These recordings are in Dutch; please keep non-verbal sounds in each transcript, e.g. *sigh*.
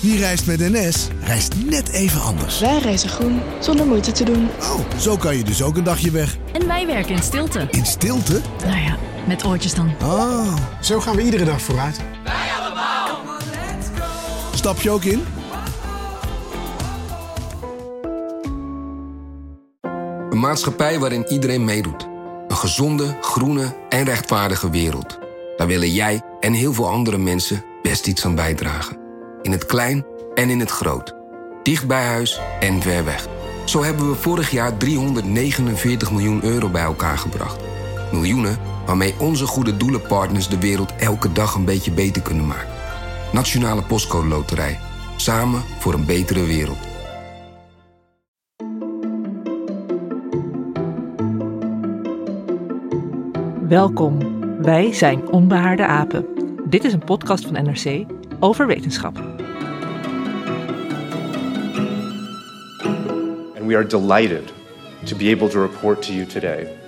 Wie reist met NS, reist net even anders. Wij reizen groen, zonder moeite te doen. Oh, zo kan je dus ook een dagje weg. En wij werken in stilte. In stilte? Nou ja, met oortjes dan. Ah, Zo gaan we iedere dag vooruit. stap je ook in? Een maatschappij waarin iedereen meedoet. Een gezonde, groene en rechtvaardige wereld. Daar willen jij en heel veel andere mensen best iets aan bijdragen. In het klein en in het groot. Dicht bij huis en ver weg. Zo hebben we vorig jaar 349 miljoen euro bij elkaar gebracht. Miljoenen waarmee onze goede doelenpartners de wereld elke dag een beetje beter kunnen maken. Nationale Postcode Loterij. Samen voor een betere wereld. Welkom. Wij zijn Onbehaarde Apen. Dit is een podcast van NRC over wetenschap. And we are delighted to be able to report to you today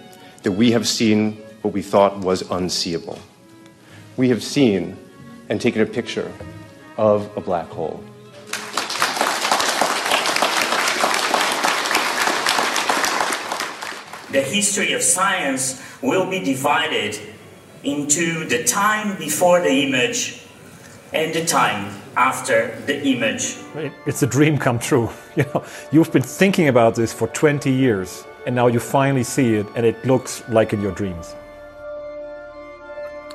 that we have seen what we thought was unseeable. We have seen and taken a picture of a black hole. the history of science will be divided into the time before the image and the time after the image. It- It's a dream come true. *laughs* You know, you've been thinking about this for 20 years, and now you finally see it, and it looks like in your dreams.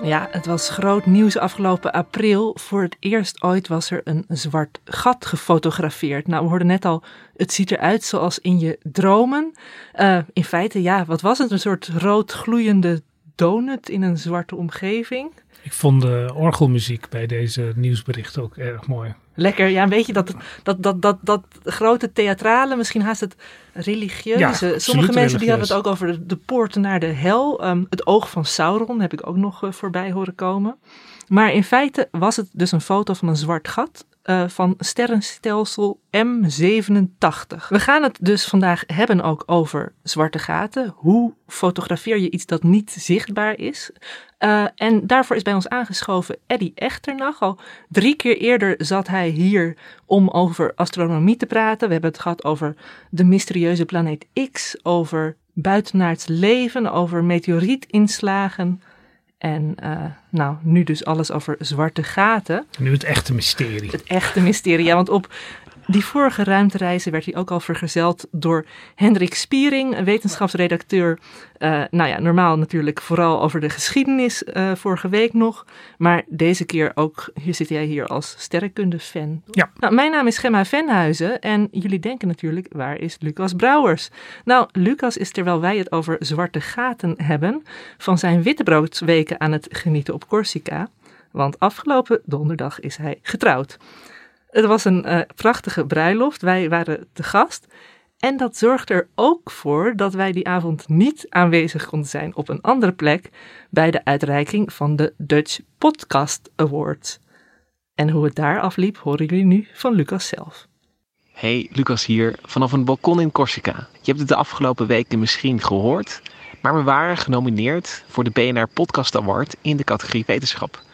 Ja, het was groot nieuws afgelopen april. Voor het eerst ooit was er een zwart gat gefotografeerd. Nou, we hoorden net al, het ziet eruit zoals in je dromen. Eh, in feite, ja, wat was het? Een soort rood gloeiende donut in een zwarte omgeving. Ik vond de orgelmuziek bij deze nieuwsberichten ook erg mooi. Lekker, ja, weet je, dat, dat, dat, dat, dat grote theatrale, misschien haast het religieuze. Ja, Sommige mensen die hadden het ook over de, de poorten naar de hel. Ehm, het oog van Sauron heb ik ook nog eh, voorbij horen komen. Maar in feite was het dus een foto van een zwart gat eh, van sterrenstelsel M87. We gaan het dus vandaag hebben ook over zwarte gaten. Hoe fotografeer je iets dat niet zichtbaar is? Eh, en daarvoor is bij ons aangeschoven Echternach. Al drie keer eerder zat hij hier om over astronomie te praten. We hebben het gehad over de mysterieuze planeet X, over buitenaards leven, over meteorietinslagen. En eh, nou, nu dus alles over zwarte gaten. Nu het echte mysterie. Het echte mysterie. Ja, want op die vorige ruimtereizen werd hij ook al vergezeld door Hendrik Spiering, een wetenschapsredacteur. Eh, nou ja, normaal natuurlijk vooral over de geschiedenis eh, vorige week nog. Maar deze keer ook, hier zit jij hier als sterrenkunde-fan. Ja. Nou, mijn naam is Gemma Venhuizen en jullie denken natuurlijk, waar is Lucas Brouwers? Nou, Lucas is terwijl wij het over zwarte gaten hebben, van zijn wittebroodweken aan het genieten op Corsica. Want afgelopen donderdag is hij getrouwd. Het was een eh, prachtige bruiloft. Wij waren te gast. En dat zorgde er ook voor dat wij die avond niet aanwezig konden zijn op een andere plek bij de uitreiking van de Dutch Podcast Awards. En hoe het daar afliep, horen jullie nu van Lucas zelf. Hey, Lucas hier, vanaf een balkon in Corsica. Je hebt het de afgelopen weken misschien gehoord, maar we waren genomineerd voor de BNR Podcast Award in de categorie wetenschap.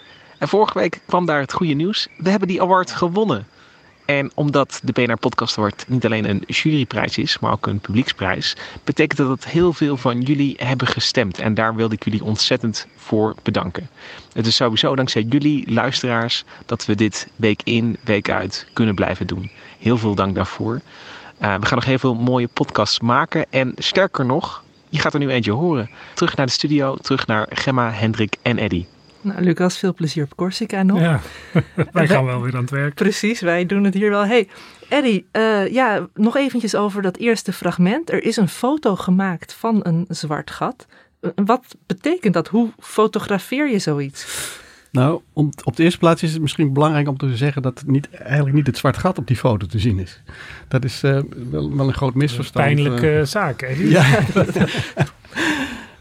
En vorige week kwam daar het goede nieuws. We hebben die award gewonnen. En omdat de BNR Podcast Award niet alleen een juryprijs is, maar ook een publieksprijs, betekent dat dat heel veel van jullie hebben gestemd. En daar wilde ik jullie ontzettend voor bedanken. Het is sowieso dankzij jullie luisteraars dat we dit week in, week uit kunnen blijven doen. Heel veel dank daarvoor. Uh, we gaan nog heel veel mooie podcasts maken. En sterker nog, je gaat er nu eentje horen. Terug naar de studio, terug naar Gemma, Hendrik en Eddy. Nou, Lucas, veel plezier op Corsica nog. Ja, *laughs* wij gaan wel weer aan het werk. Precies, wij doen het hier wel. Hey, Eddie, uh, ja, nog eventjes over dat eerste fragment. Er is een foto gemaakt van een zwart gat. Wat betekent dat? Hoe fotografeer je zoiets? Nou, om, op de eerste plaats is het misschien belangrijk om te zeggen dat niet, eigenlijk niet het zwart gat op die foto te zien is. Dat is uh, wel, wel, een groot misverstand. Pijnlijke uh, zaak, hè? Ja, *laughs* *laughs*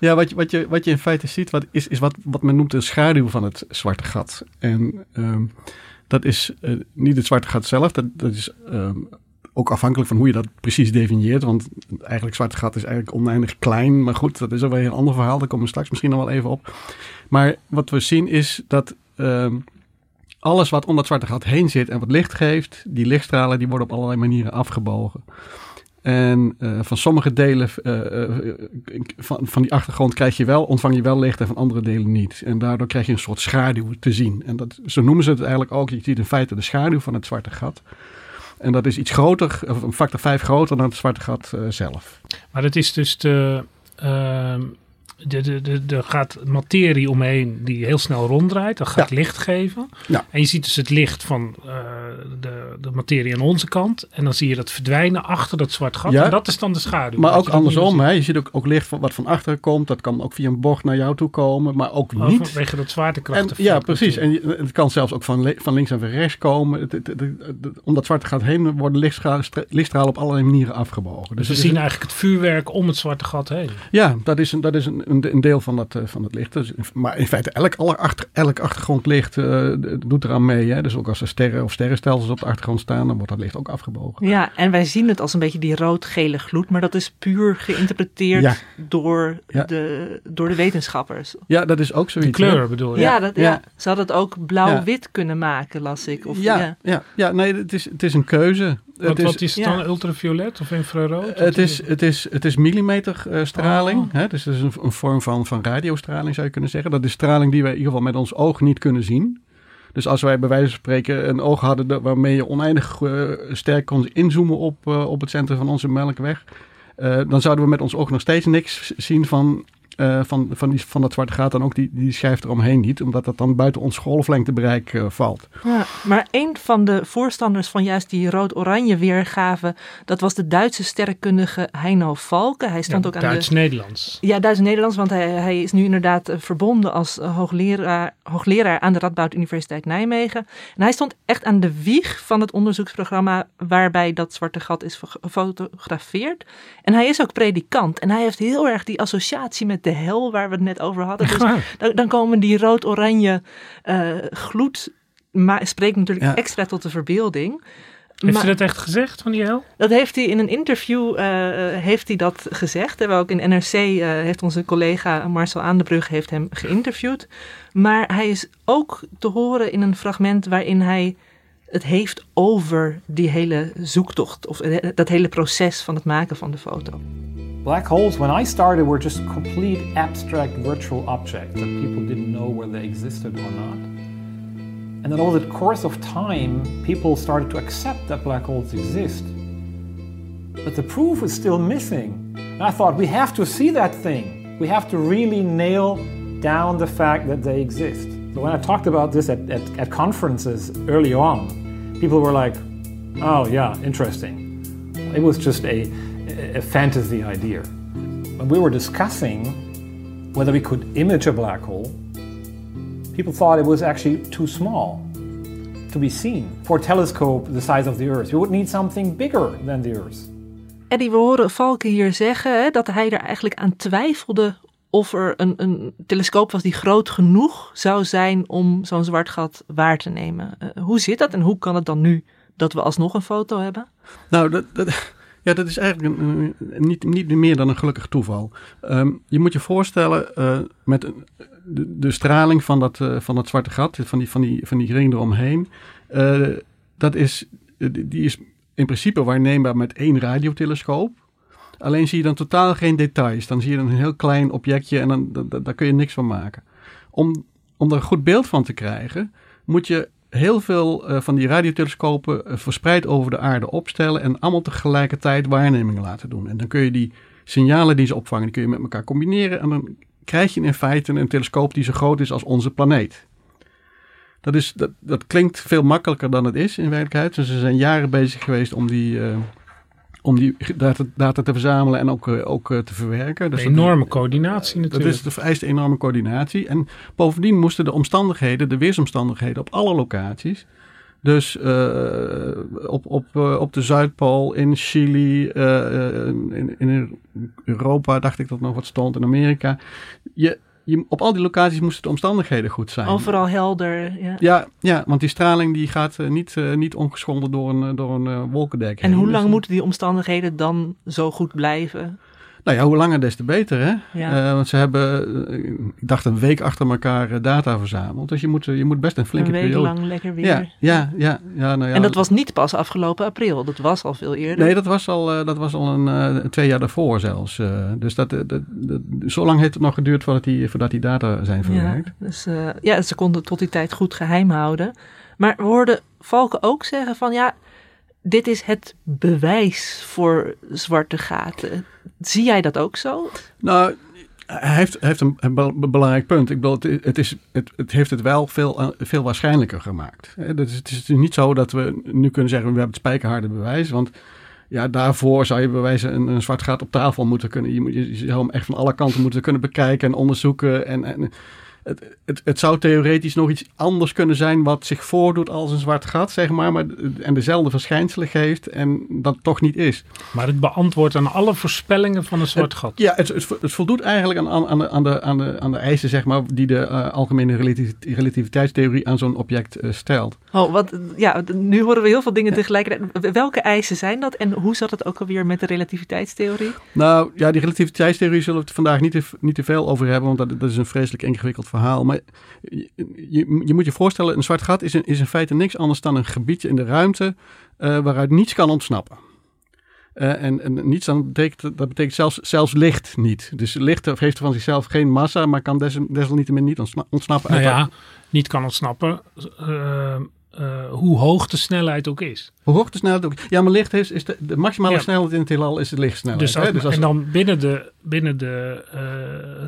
ja wat, je, wat, je, wat je in feite ziet, wat, is, is wat, wat men noemt de schaduw van het zwarte gat. En um, dat is uh, niet het zwarte gat zelf, dat, dat is um, ook afhankelijk van hoe je dat precies definieert. Want eigenlijk zwarte gat is eigenlijk oneindig klein. Maar goed, dat is alweer een ander verhaal. Daar komen we straks misschien nog wel even op. Maar wat we zien is dat um, alles wat om dat zwarte gat heen zit en wat licht geeft, die lichtstralen die worden op allerlei manieren afgebogen. En eh, van sommige delen eh, eh, van, van die achtergrond krijg je wel, ontvang je wel licht en van andere delen niet. En daardoor krijg je een soort schaduw te zien. En dat, zo noemen ze het eigenlijk ook. Je ziet in feite de schaduw van het zwarte gat. En dat is iets groter, een factor 5 groter dan het zwarte gat zelf. Maar het is dus de, de, de, de, er gaat materie omheen die heel snel ronddraait. Dat gaat licht geven. Ja. En je ziet dus het licht van eh, de, de materie aan onze kant. En dan zie je dat verdwijnen achter dat zwart gat. Ja. En dat is dan de schaduw. Maar ook andersom, hè? je ziet ook, ook licht van, wat van achteren komt. Dat kan ook via een bocht naar jou toe komen, maar ook niet. Vanwege dat En, zwaartekracht. ja, precies. En het kan zelfs ook van, van links en van rechts komen. Het, het, het- het- om dat zwarte gat heen worden lichtstralen, stra- lichtstralen op allerlei manieren afgebogen. Dus we het is zien eigenlijk het vuurwerk om het zwarte gat heen. Ja, dat is een, dat is een, een, een deel van, dat, eh, van het licht. Dus, maar in feite, elk, achter, elk achtergrondlicht eh, doet eraan mee. Hè? Dus ook als er sterren of sterrenstelsels op de achtergrond staan, dan wordt dat licht ook afgebogen. Ja, en wij zien het als een beetje die rood-gele gloed, maar dat is puur geïnterpreteerd Ja. door, Ja. De, door de wetenschappers. Ja, dat is ook zoiets. De kleur hè? bedoel je? Ja, dat, ja. Ja. ze hadden het ook blauw-wit kunnen maken, las ik. Of, Ja, ja. ja. ja, nee, het is, het is een keuze. Wat, is, wat is het ja. dan? Ultraviolet of infrarood? Het is, het is, het is millimeterstraling. Oh. Dus het is een, een vorm van, van radiostraling, zou je kunnen zeggen. Dat is straling die wij in ieder geval met ons oog niet kunnen zien. Dus als wij bij wijze van spreken een oog hadden dat- waarmee je oneindig eh, sterk kon inzoomen op, eh, op het centrum van onze melkweg, eh, dan zouden we met ons oog nog steeds niks zien van, eh, van, van, die, van dat zwarte gat en ook die, die schijf eromheen niet, omdat dat dan buiten ons golflengtebereik eh, valt. Ja, maar een van de voorstanders van juist die rood-oranje weergave, dat was de Duitse sterrenkundige Heino Valke. Hij stond ook aan de... Duits-Nederlands. Ja, Duits-Nederlands, want hij, hij is nu inderdaad eh, verbonden als hoogleraar, hoogleraar aan de Radboud Universiteit Nijmegen. En hij stond echt aan de wieg van het onderzoeksprogramma waarbij dat zwarte gat is ge- gefotografeerd. En hij is ook predikant en hij heeft heel erg die associatie met de hel waar we het net over hadden. Dus dan, dan komen die rood-oranje eh, gloed, maar spreekt natuurlijk Ja. extra tot de verbeelding. Heeft Maar- hij dat echt gezegd van die hel? dat heeft hij in een interview eh, heeft hij dat gezegd. We ook in NRC eh, heeft onze collega Marcel Aandebrug heeft hem geïnterviewd. Maar hij is ook te horen in een fragment waarin hij het heeft over die hele zoektocht of eh, dat hele proces van het maken van de foto. Black holes, when I started, were just complete abstract virtual objects that people didn't know whether they existed or not. And then over the course of time, people started to accept that black holes exist. But the proof was still missing. And I thought, we have to see that thing. We have to really nail down the fact that they exist. So when I talked about this at, at, at conferences early on, people were like, oh, yeah, interesting. It was just a, a fantasy idea. When we were discussing whether we could image a black hole, people thought it was actually too small to be seen for a telescope the size of the Earth. you would need something bigger than the Earth. Eddie, we horen Valke hier zeggen hè, dat hij er eigenlijk aan twijfelde of er een, een telescoop was die groot genoeg zou zijn om zo'n zwart gat waar te nemen. Eh, hoe zit dat en hoe kan het dan nu dat we alsnog een foto hebben? Nou, dat, dat, *laughs* ja, dat is eigenlijk niet, niet meer dan een gelukkig toeval. Ehm, je moet je voorstellen eh, met een- de, de straling van dat, eh, van dat zwarte gat, van die, van die, van die ring eromheen. eh, dat is, die is in principe waarneembaar met één radiotelescoop. Alleen zie je dan totaal geen details. Dan zie je een heel klein objectje en dan, dan, daar kun je niks van maken. Om, om er een goed beeld van te krijgen, moet je heel veel eh, van die radiotelescopen eh, verspreid over de aarde opstellen en allemaal tegelijkertijd waarnemingen laten doen. En dan kun je die signalen die ze opvangen, die kun je met elkaar combineren en dan krijg je in feite een telescoop die zo groot is als onze planeet. Dat, is, dat, dat klinkt veel makkelijker dan het is in werkelijkheid. Dus ze zijn jaren bezig geweest om die, eh, om die data, data te verzamelen en ook, eh, ook eh, te verwerken. Dus Een dat- enorme coördinatie dat natuurlijk. is, dat vereist enorme coördinatie. En bovendien moesten de omstandigheden, de weersomstandigheden op alle locaties. Dus eh, op, op, op de Zuidpool, in Chili, in, in Europa dacht ik dat nog wat stond, in Amerika. Je, je, op al die locaties moesten de omstandigheden goed zijn. Overal helder. Ja. Ja, ja, want die straling die gaat eh, niet, eh, niet ongeschonden door een, eh, door een wolkendek En heen. hoe Dus lang dan- moeten die omstandigheden dan zo goed blijven? Nou ja, hoe langer des te beter, hè? Ja. Eh, want ze hebben, eh, ik dacht, een week achter elkaar eh, data verzameld. Dus je moet, je moet best een flinke Een week periode... lang lekker weer. Ja, ja, ja. ja, nou ja en dat was niet pas afgelopen april, dat was al veel eerder. Nee, dat was al, dat was al een, twee jaar daarvoor zelfs. dus dat, dat, dat- zo lang heeft het nog geduurd voordat die, voordat die data zijn verwerkt. Ja, dus ja, ze konden tot die tijd goed geheim houden. Maar we hoorden Valken ook zeggen van ja, dit is het bewijs voor zwarte gaten. Zie jij dat ook zo? Nou, hij heeft, heeft een, een bel- belangrijk punt. Ik bedoel, het, het, is, het, het heeft het wel veel, eh, veel waarschijnlijker gemaakt. Hè, Dus het is niet zo dat we nu kunnen zeggen, we hebben het spijkerharde bewijs. Want ja, daarvoor zou je bewijzen een, een zwart gat op tafel moeten kunnen. Je, moet, je zou hem echt van alle kanten moeten kunnen bekijken en onderzoeken. En, en het, het, het zou theoretisch nog iets anders kunnen zijn wat zich voordoet als een zwart gat, zeg maar. maar en dezelfde verschijnselen geeft en dat toch niet is. Maar het beantwoordt aan alle voorspellingen van een zwart gat. Ja, het, het, het voldoet eigenlijk aan, aan, aan, de, aan, de, aan, de, aan de eisen zeg maar, die de eh, algemene relativi- relativiteitstheorie aan zo'n object eh, stelt. Oh, want ja, nu horen we heel veel dingen tegelijkertijd. Welke eisen zijn dat en hoe zat het ook alweer met de relativiteitstheorie? Nou ja, die relativiteitstheorie zullen we het vandaag niet te, niet te veel over hebben, want dat, dat is een vreselijk ingewikkeld verhaal. Maar je, je, moet je voorstellen, een zwart gat is in, is in feite niks anders dan een gebiedje in de ruimte eh, waaruit niets kan ontsnappen. Eh, en, niets dan betekent, dat betekent zelfs, zelfs licht niet. Dus licht heeft van zichzelf geen massa, maar kan des, desalniettemin niet ontsna- ontsnappen. Nou ja, niet kan ontsnappen eh, eh, hoe hoog de snelheid ook is. Hoe hoog de snelheid ook. Ja, maar licht is, is de, de maximale Ja. snelheid in het heelal is de lichtsnelheid. Dus, als, hè? Dus als- en dan binnen de, binnen de, eh,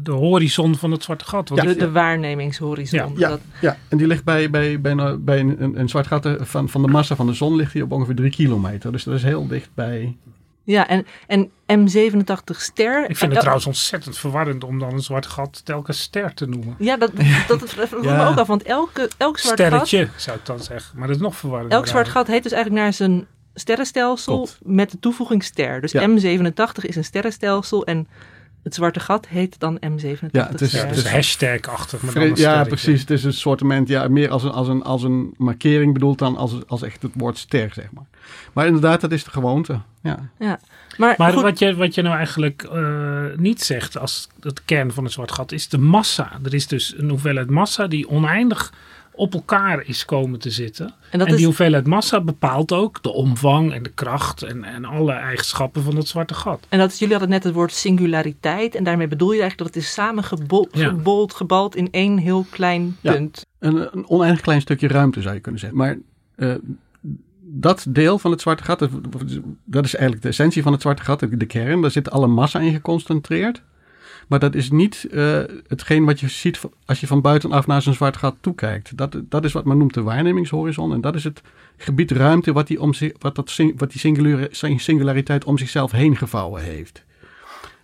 de horizon van het zwarte gat. De, waarnemingshorizon. ja, Dat- ja, en die ligt bij, bij, bij, een, bij een, een, een zwart gat eh, van, van de massa van de zon ligt die op ongeveer drie kilometer. Dus dat is heel dicht bij. Ja, en, en M87 ster. ik vind het eh, trouwens ontzettend verwarrend om dan een zwart gat telkens ster te noemen. Ja, dat, *laughs* dat vroeg Ja. me ook af, want elke, elk zwart Sterretje gat... zou ik dan zeggen. Maar dat is nog verwarrender. Elk zwart gat heet dus eigenlijk naar zijn sterrenstelsel Klopt. met de toevoeging ster. Dus Ja. M87 is een sterrenstelsel en het zwarte gat heet dan M87 Ja, het is-. Ja, het dus is- hashtag-achtig. maar dan ja, precies. Het is een soortement, ja, meer als een, als een, als een markering bedoeld dan als, als echt het woord ster, zeg maar. Maar inderdaad, dat is de gewoonte. Ja. Ja. Maar, Maar goed, wat je, wat je nou eigenlijk eh, niet zegt als het kern van het zwart gat is de massa. Er is dus een hoeveelheid massa die oneindig op elkaar is komen te zitten. En En, dat is- die hoeveelheid massa bepaalt ook de omvang en de kracht en, en alle eigenschappen van het zwarte gat. en dat is, jullie hadden net het woord singulariteit en daarmee bedoel je eigenlijk dat het is samengebold, Ja. gebold, gebald in één heel klein Ja. punt. Een, een oneindig klein stukje ruimte zou je kunnen zeggen. Maar eh, dat deel van het zwarte gat, dat, dat is eigenlijk de essentie van het zwarte gat, de kern. Daar zit alle massa in geconcentreerd. Maar dat is niet eh, hetgeen wat je ziet als je van buitenaf naar zo'n zwart gat toekijkt. Dat, dat is wat men noemt de waarnemingshorizon. En dat is het gebied ruimte wat die, om zich, wat dat, wat die singulariteit om zichzelf heen gevouwen heeft.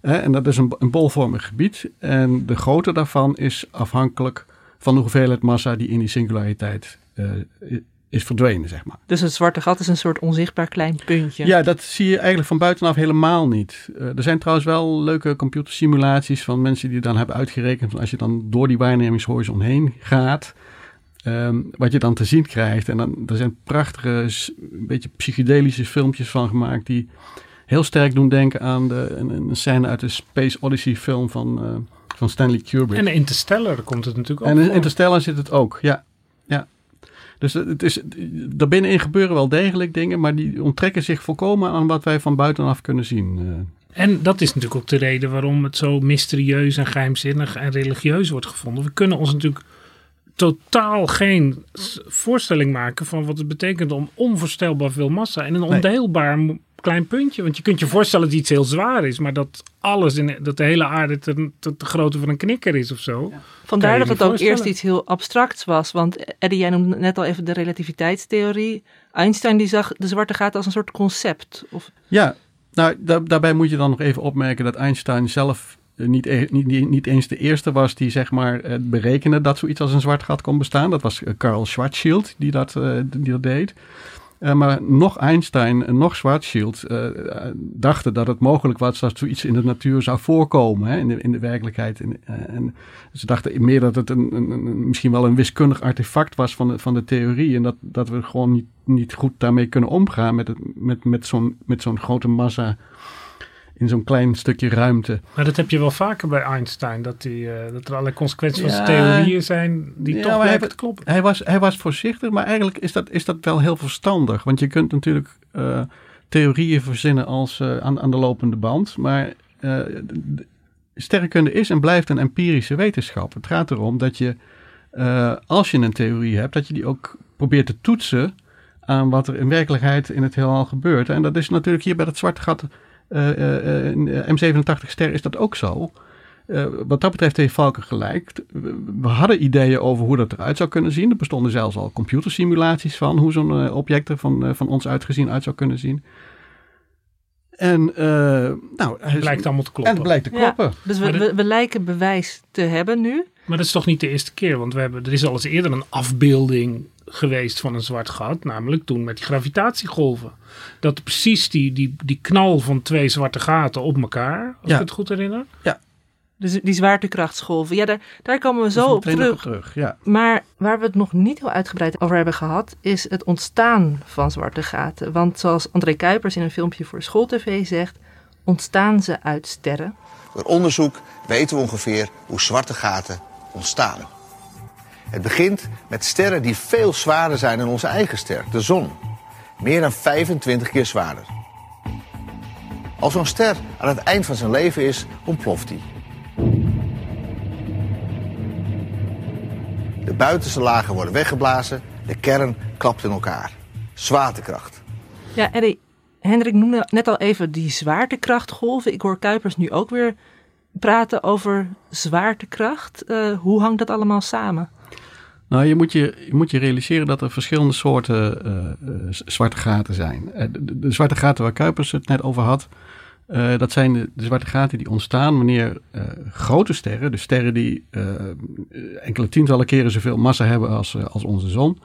En dat is een, een bolvormig gebied. En de grootte daarvan is afhankelijk van de hoeveelheid massa die in die singulariteit eh, is verdwenen, zeg maar. Dus het zwarte gat is een soort onzichtbaar klein puntje. Ja, dat zie je eigenlijk van buitenaf helemaal niet. Eh, er zijn trouwens wel leuke computersimulaties van mensen die dan hebben uitgerekend... van als je dan door die waarnemingshorizon heen gaat... ehm, wat je dan te zien krijgt. En dan, er zijn prachtige, een beetje psychedelische filmpjes van gemaakt... die heel sterk doen denken aan de, een, een scène uit de Space Odyssey film van, eh, van Stanley Kubrick. En in Interstellar komt het natuurlijk ook En in. Interstellar zit het ook, ja. ja. Dus het is, daarbinnenin gebeuren wel degelijk dingen, maar die onttrekken zich volkomen aan wat wij van buitenaf kunnen zien. eh. En dat is natuurlijk ook de reden waarom het zo mysterieus en geheimzinnig en religieus wordt gevonden. We kunnen ons natuurlijk totaal geen voorstelling maken van wat het betekent om onvoorstelbaar veel massa en een ondeelbaar klein puntje. Want je kunt je voorstellen dat iets heel zwaar is, maar dat alles in dat de hele aarde te, te, te grootte van een knikker is of zo. Vandaar dat je het ook eerst iets heel abstracts was. Want Eddie, jij noemde net al even de relativiteitstheorie. Einstein die zag de zwarte gaten als een soort concept. Of, Ja, nou da- daarbij moet je dan nog even opmerken dat Einstein zelf eh, niet, e- niet, niet, niet eens de eerste was die zeg maar eh, berekende dat zoiets als een zwart gat kon bestaan. Dat was eh, Carl Schwarzschild die dat, eh, die dat deed. Eh, maar nog Einstein en nog Schwarzschild eh, eh, dachten dat het mogelijk was dat zoiets in de natuur zou voorkomen, hè, in, de, in de werkelijkheid. En, en ze dachten meer dat het een, een, misschien wel een wiskundig artefact was van de, van de theorie. En dat, dat we gewoon niet, niet goed daarmee kunnen omgaan met, met, met zo'n met zo'n grote massa in zo'n klein stukje ruimte. Maar dat heb je wel vaker bij Einstein, dat, die, eh, dat er allerlei consequenties van zijn theorieën zijn die Ja, toch hij- te kloppen. Hij was, hij was voorzichtig, maar eigenlijk is dat, is dat wel heel verstandig. Want je kunt natuurlijk eh, theorieën verzinnen als eh, aan, aan de lopende band. Maar de- de- sterrenkunde is en blijft een empirische wetenschap. Het gaat erom dat je, als je een theorie hebt, dat je die ook probeert te toetsen aan wat er in werkelijkheid in het heelal gebeurt. En dat is natuurlijk hier bij dat zwarte gat, eh, eh, eh, in, eh, M87-ster, is dat ook zo. Eh, wat dat betreft heeft Valken gelijk. We, hadden ideeën over hoe dat eruit zou kunnen zien. Er bestonden zelfs al computersimulaties van hoe zo'n object er van, van ons uitgezien uit zou kunnen zien. En uh, nou, Het blijkt allemaal te kloppen. En het blijkt te kloppen. Ja, dus we, we, we lijken bewijs te hebben nu. Maar dat is toch niet de eerste keer, want we hebben, er is al eens eerder een afbeelding geweest van een zwart gat, namelijk toen met die gravitatiegolven. Dat precies die, die, die knal van twee zwarte gaten op elkaar, als Ja. ik het goed herinner. Dus die zwaartekrachtsgolven. Ja, daar, daar komen we zo op terug. terug. Ja. Maar waar we het nog niet heel uitgebreid over hebben gehad, is het ontstaan van zwarte gaten. Want zoals André Kuipers in een filmpje voor SchoolTV zegt, ontstaan ze uit sterren. Door onderzoek weten we ongeveer hoe zwarte gaten ontstaan. Het begint met sterren die veel zwaarder zijn dan onze eigen ster, de zon. Meer dan 25 keer zwaarder. Als zo'n ster aan het eind van zijn leven is, ontploft hij. De buitenste lagen worden weggeblazen, de kern klapt in elkaar. Zwaartekracht. Ja, Eddie, Hendrik noemde net al even die zwaartekrachtgolven. Ik hoor Kuipers nu ook weer praten over zwaartekracht. Eh, hoe hangt dat allemaal samen? Nou, je moet je, je moet je realiseren dat er verschillende soorten eh, eh, zwarte gaten zijn. Eh, de, de- de zwarte gaten waar Kuipers het net over had, dat zijn de, de zwarte gaten die ontstaan wanneer grote sterren, dus sterren die enkele tientallen keren zoveel massa hebben als, als onze zon,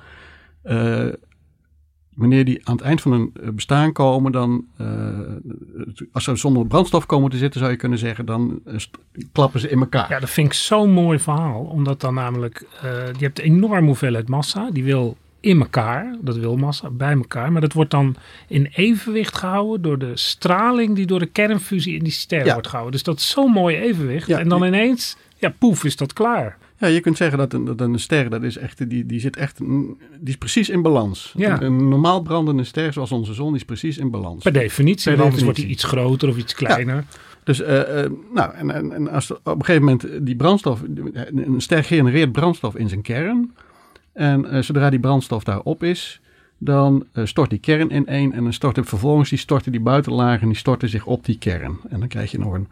wanneer die aan het eind van hun eh, bestaan komen, dan, eh, als ze zonder brandstof komen te zitten, zou je kunnen zeggen, dan eh, klappen ze in elkaar. Ja, dat vind ik zo'n mooi verhaal. Omdat dan namelijk, je hebt een enorme hoeveelheid massa. Die wil in elkaar, dat wil massa, bij elkaar. Maar dat wordt dan in evenwicht gehouden door de straling die door de kernfusie in die ster Ja. wordt gehouden. Dus dat is zo'n mooi evenwicht. Ja, en dan ineens, ja poef, is dat klaar. Ja, je kunt zeggen dat een, dat een ster, dat is echt, die, die zit echt, die is precies in balans. Ja. Een, een normaal brandende ster, zoals onze zon, is precies in balans. Per definitie, Per anders wordt hij iets groter of iets kleiner. Dus, eh, eh, nou, en, en, en als op een gegeven moment die brandstof, een ster genereert brandstof in zijn kern. En eh, zodra die brandstof daarop is, dan stort die kern in één. En dan storten vervolgens die, storten die buitenlagen, die storten zich op die kern. En dan krijg je nog een,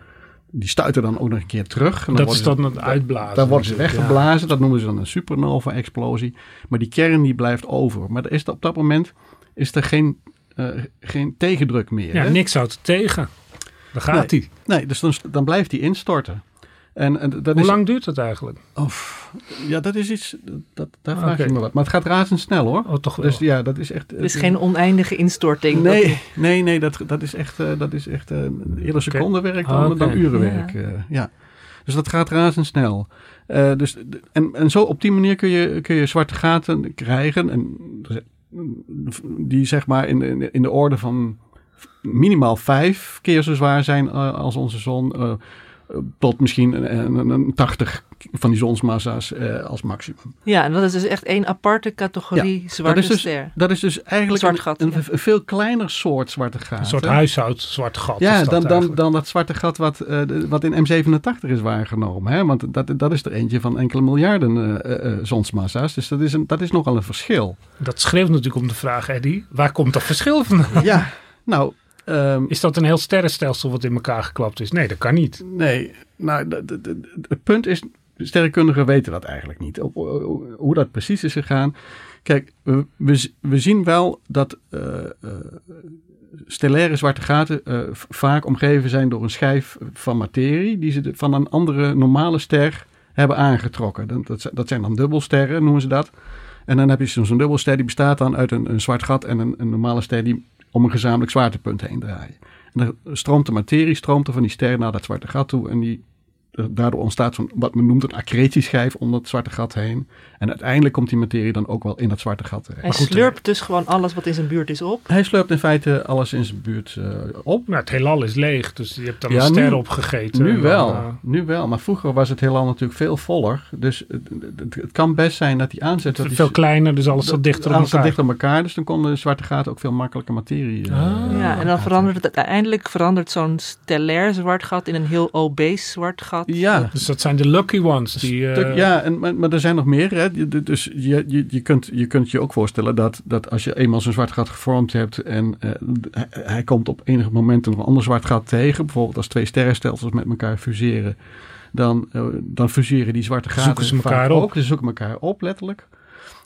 die stuiten dan ook nog een keer terug. En dan Dat is ze- dan het uitblazen Dan worden ze ja. weggeblazen, dat noemen ze dan een supernova-explosie. Maar die kern die blijft over. Maar er is op dat moment is er geen, eh, geen tegendruk meer. Ja, hè? niks houdt tegen. Daar gaat hij. Nee, dus dan, dan blijft die instorten. En, en dat Hoe is, lang duurt dat eigenlijk? Of, ja, dat is iets. Dat, daar vraag Oké. je me wat. Maar het gaat razendsnel hoor. Oh, toch wel. Dus ja, dat is echt. Het is geen oneindige instorting. Nee, nee, nee, dat, dat is echt, eh, dat is echt eh, eerder secondenwerk dan, Oké. dan urenwerk. Ja. eh, ja. Dus dat gaat razendsnel. Eh dus, en, en zo op die manier kun je, kun je zwarte gaten krijgen. En die zeg maar in, de- in de orde van minimaal vijf keer zo zwaar zijn eh, als onze zon. eh, tot misschien een, een, een 80 van die zonsmassa's eh, als maximum. Ja, en dat is dus echt één aparte categorie zwarte dat is dus, ster. Dat is dus eigenlijk een, gat, een, ja. een veel kleiner soort zwarte gat. Een soort huishoud, zwart gat. Ja, is dat dan, dan, dan dat zwarte gat wat, eh, wat in M87 is waargenomen. Hè? Want dat, dat is er eentje van enkele miljarden eh, eh, eh, zonsmassa's. Dus dat is, een, dat is nogal een verschil. Dat schreeuwt natuurlijk om de vraag, Eddie. Waar komt dat verschil vandaan? Ja, nou... ehm, Is dat een heel sterrenstelsel wat in elkaar geklapt is? Nee, dat kan niet. Nee, nou, het punt is, sterrenkundigen weten dat eigenlijk niet. Op- Hoe dat precies is gegaan. Kijk, we, we, zien wel dat eh, stellaire zwarte gaten eh, vaak omgeven zijn door een schijf van materie die ze de- van een andere normale ster hebben aangetrokken. Dat, dat, zijn- dat zijn dan dubbelsterren, noemen ze dat. En dan heb je zo'n zo'n dubbelster die bestaat dan uit een, een zwart gat en een, een normale ster die om een gezamenlijk zwaartepunt heen draaien. En dan stroomt de materie stroomt er van die ster naar dat zwarte gat toe en die daardoor ontstaat zo'n, wat men noemt een accretieschijf om dat zwarte gat heen. En uiteindelijk komt die materie dan ook wel in dat zwarte gat terecht. Hij slurpt dus gewoon alles wat in zijn buurt is op. Hij slurpt in feite alles in zijn buurt uh, op. Nou, het heelal is leeg, dus je hebt dan een ster opgegeten. Nu wel, dan, uh... nu wel. Maar vroeger was het heelal natuurlijk veel voller. Dus het, het, het kan best zijn dat die aanzet... Dat veel die, kleiner, dus alles zat dichter op alles elkaar. Alles dichter op elkaar, dus dan konden zwarte gaten ook veel makkelijker materie... Uh, ah. Ja, en dan verandert het uiteindelijk verandert zo'n stellair zwart gat in een heel obese zwart gat. Ja. Dus dat zijn de lucky ones. Die, uh... Ja, en, maar, maar, er zijn nog meer. Hè. Dus je, je, je, kunt, je kunt je ook voorstellen dat, dat als je eenmaal zo'n zwart gat gevormd hebt en uh, hij, komt op enige moment een ander zwart gat tegen, bijvoorbeeld als twee sterrenstelsels met elkaar fuseren, dan, uh, dan fuseren die zwarte gaten zoeken ze elkaar op. ook. Ze zoeken elkaar op, letterlijk.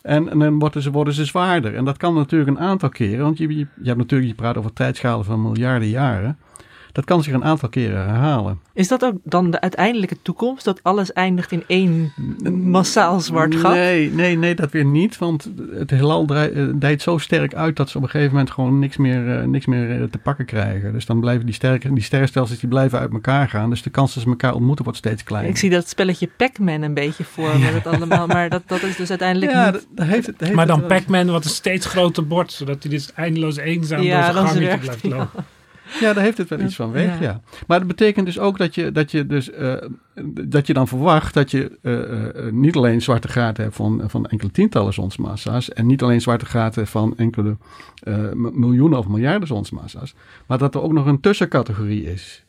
En, en, dan worden ze, worden ze zwaarder. En dat kan natuurlijk een aantal keren, want je, je, je hebt natuurlijk, je praat over tijdschalen van miljarden jaren. Dat kan zich een aantal keren herhalen. Is dat ook dan de uiteindelijke toekomst? Dat alles eindigt in één massaal zwart gat? Nee, nee, nee, dat weer niet. Want het heelal dijt zo sterk uit dat ze op een gegeven moment gewoon niks meer, uh, niks meer uh, te pakken krijgen. Dus dan blijven die, sterke, die sterrenstelsels die blijven uit elkaar gaan. Dus de kans dat ze elkaar ontmoeten wordt steeds kleiner. Ik zie dat spelletje Pac-Man een beetje voor me. Dat allemaal, maar dat, dat is dus uiteindelijk ja, niet... Dat, dat heeft het, dat heeft maar dan het, Pac-Man wat een steeds groter bord. Zodat hij dus eindeloos eenzaam ja, door zijn gangetje blijft lopen. Ja. Ja, daar heeft het wel iets van weg, ja. ja. Maar dat betekent dus ook dat je, dat je, dus, uh, dat je dan verwacht dat je uh, uh, niet alleen zwarte gaten hebt van, van enkele tientallen zonsmassa's en niet alleen zwarte gaten van enkele miljoenen of miljarden zonsmassa's, maar dat er ook nog een tussencategorie is.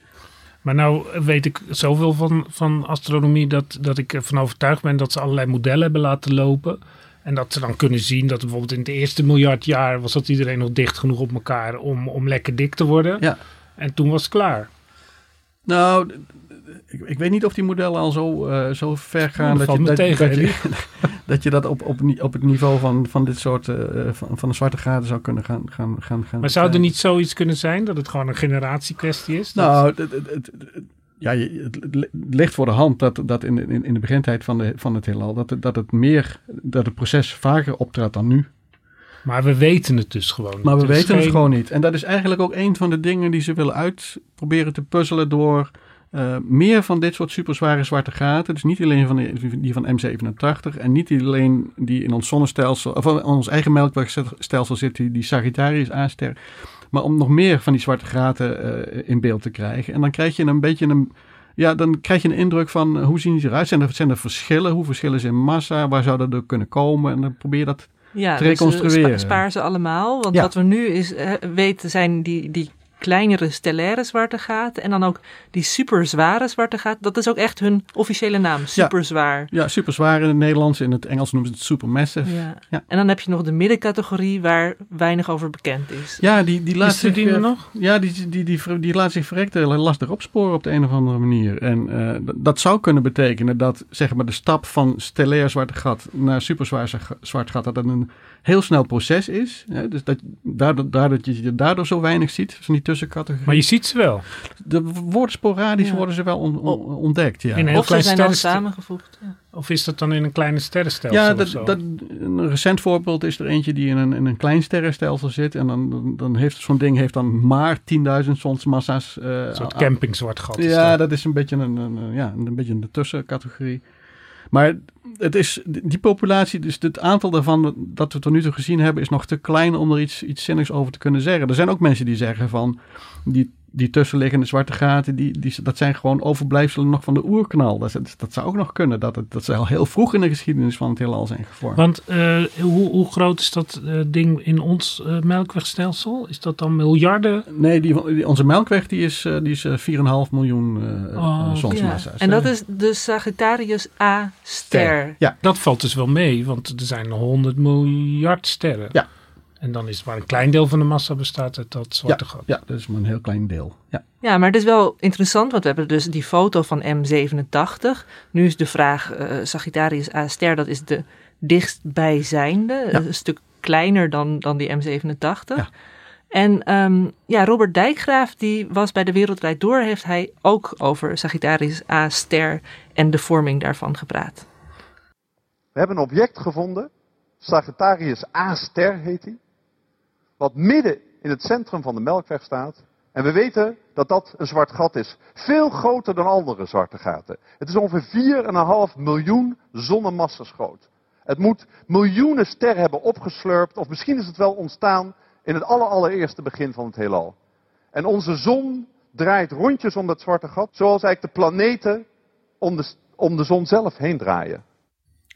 Maar nou weet ik zoveel van, van astronomie dat, dat ik ervan overtuigd ben dat ze allerlei modellen hebben laten lopen. En dat ze dan kunnen zien dat bijvoorbeeld in het eerste miljard jaar was dat iedereen nog dicht genoeg op elkaar om, om lekker dik te worden. Ja. En toen was het klaar. Nou, ik, ik weet niet of die modellen al zo, uh, zo ver gaan Oh, dat, je, dat, tegen, dat, je, *laughs* dat je dat op, op, op het niveau van, van dit soort uh, van, van de zwarte gaten zou kunnen gaan. gaan, gaan, gaan Maar zou er niet zoiets kunnen zijn dat het gewoon een generatiekwestie is? Nou, het, het, het, het- ja, het, ligt voor de hand dat, dat in, in, in de begintijd van, de, van het heelal dat, dat het meer, dat het proces vaker optrad dan nu. Maar we weten het dus gewoon. Maar we Het weten het gewoon niet. En dat is eigenlijk ook een van de dingen die ze willen uitproberen te puzzelen door eh, meer van dit soort superzware zwarte gaten. Dus niet alleen van de- die van M87 en niet alleen die in ons zonnestelsel, of in ons eigen melkwegstelsel zit, die, die Sagittarius A-ster. Maar om nog meer van die zwarte gaten eh, in beeld te krijgen. En dan krijg je een beetje een. Ja, dan krijg je een indruk van eh, hoe zien die eruit? Zijn er, zijn er verschillen? Hoe verschillen ze in massa? Waar zou dat door kunnen komen? En dan probeer je dat Ja, te dus, eh, reconstrueren. spa- spaar ze allemaal. Want Ja. wat we nu is, weten zijn die, die kleinere stellaire zwarte gaten. En dan ook die superzware zwarte gaten. Dat is ook echt hun officiële naam. Superzwaar. Ja, super zwaar in het Nederlands. In het Engels noemen ze het supermassive. Ja. Ja. En dan heb je nog de middencategorie waar weinig over bekend is. Ja, die, die laat zich... die eh, nog? Ja, die, die, die, die, die laat zich verrekte lastig opsporen op de een of andere manier. En eh, dat zou kunnen betekenen dat zeg maar, de stap van stellair zwarte gat naar superzwaar zwart gat, dat dat een heel snel proces is. Hè? Dus dat, daardoor, daardoor, dat je daardoor zo weinig ziet van die tussencategorie. Maar je ziet ze wel. De worden sporadisch Ja. worden ze wel on- on- ontdekt. Ja. In een heel Of ze klein zijn dan samengevoegd. Ja. Of is dat dan in een kleine sterrenstelsel Ja, of dat, zo? dat, een recent voorbeeld is er eentje die in een, in een klein sterrenstelsel zit. En dan, dan, heeft zo'n ding heeft dan maar 10.000 zonsmassa's. eh, een soort a- campingzwart gat. is Ja, dat. dat is een beetje een, een, een- ja, een beetje een tussencategorie. Maar het is, die populatie, dus het aantal daarvan dat we tot nu toe gezien hebben, is nog te klein om er iets, iets zinnigs over te kunnen zeggen. Er zijn ook mensen die zeggen van die, die tussenliggende zwarte gaten, die, die, dat zijn gewoon overblijfselen nog van de oerknal. Dat, dat zou ook nog kunnen, dat, het, dat ze al heel vroeg in de geschiedenis van het heelal zijn gevormd. Want eh, hoe, hoe groot is dat eh, ding in ons eh, melkwegstelsel? Is dat dan miljarden? Nee, die, die- onze melkweg die is, die is eh, 4,5 miljoen eh Oh, zonsmassa's. Ja. En dat is de Sagittarius A-ster. Ja, Dat valt dus wel mee, want er zijn 100 miljard sterren. Ja. En dan is maar een klein deel van de massa bestaat uit dat zwarte gat. ja, dat is maar een heel klein deel. Ja. Ja, maar het is wel interessant, want we hebben dus die foto van M87. Nu is de vraag, eh, Sagittarius A-ster, dat is de dichtstbijzijnde. Ja. Een stuk kleiner dan, dan die M87. Ja. En ehm, ja, Robert Dijkgraaf, die was bij de Wereldrijd Door, heeft hij ook over Sagittarius A-ster en de vorming daarvan gepraat. We hebben een object gevonden, Sagittarius A-ster heet hij, wat midden in het centrum van de Melkweg staat En we weten dat dat een zwart gat is. Veel groter dan andere zwarte gaten. Het is ongeveer 4,5 miljoen zonnemassa's groot. Het moet miljoenen sterren hebben opgeslurpt, of misschien is het wel ontstaan in het allerallereerste begin van het heelal. En onze zon draait rondjes om dat zwarte gat, zoals eigenlijk de planeten om de, om de zon zelf heen draaien.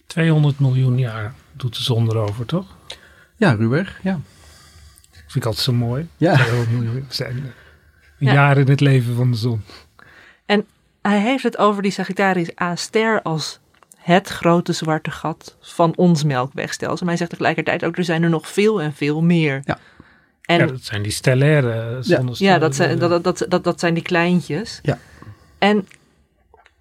200 miljoen jaar doet de zon erover, toch? Ja, ruwweg, ja. Vind ik altijd zo mooi. Ja. 200 miljoen zijn een Ja. jaar in het leven van de zon. En hij heeft het over die Sagittarius A-ster als het grote zwarte gat van ons melkwegstelsel. Maar hij zegt tegelijkertijd ook, er zijn er nog veel en veel meer. Ja. En ja, dat zijn die stellaire zonnesterren. Ja, dat zijn, dat, dat, dat, dat zijn die kleintjes. Ja. En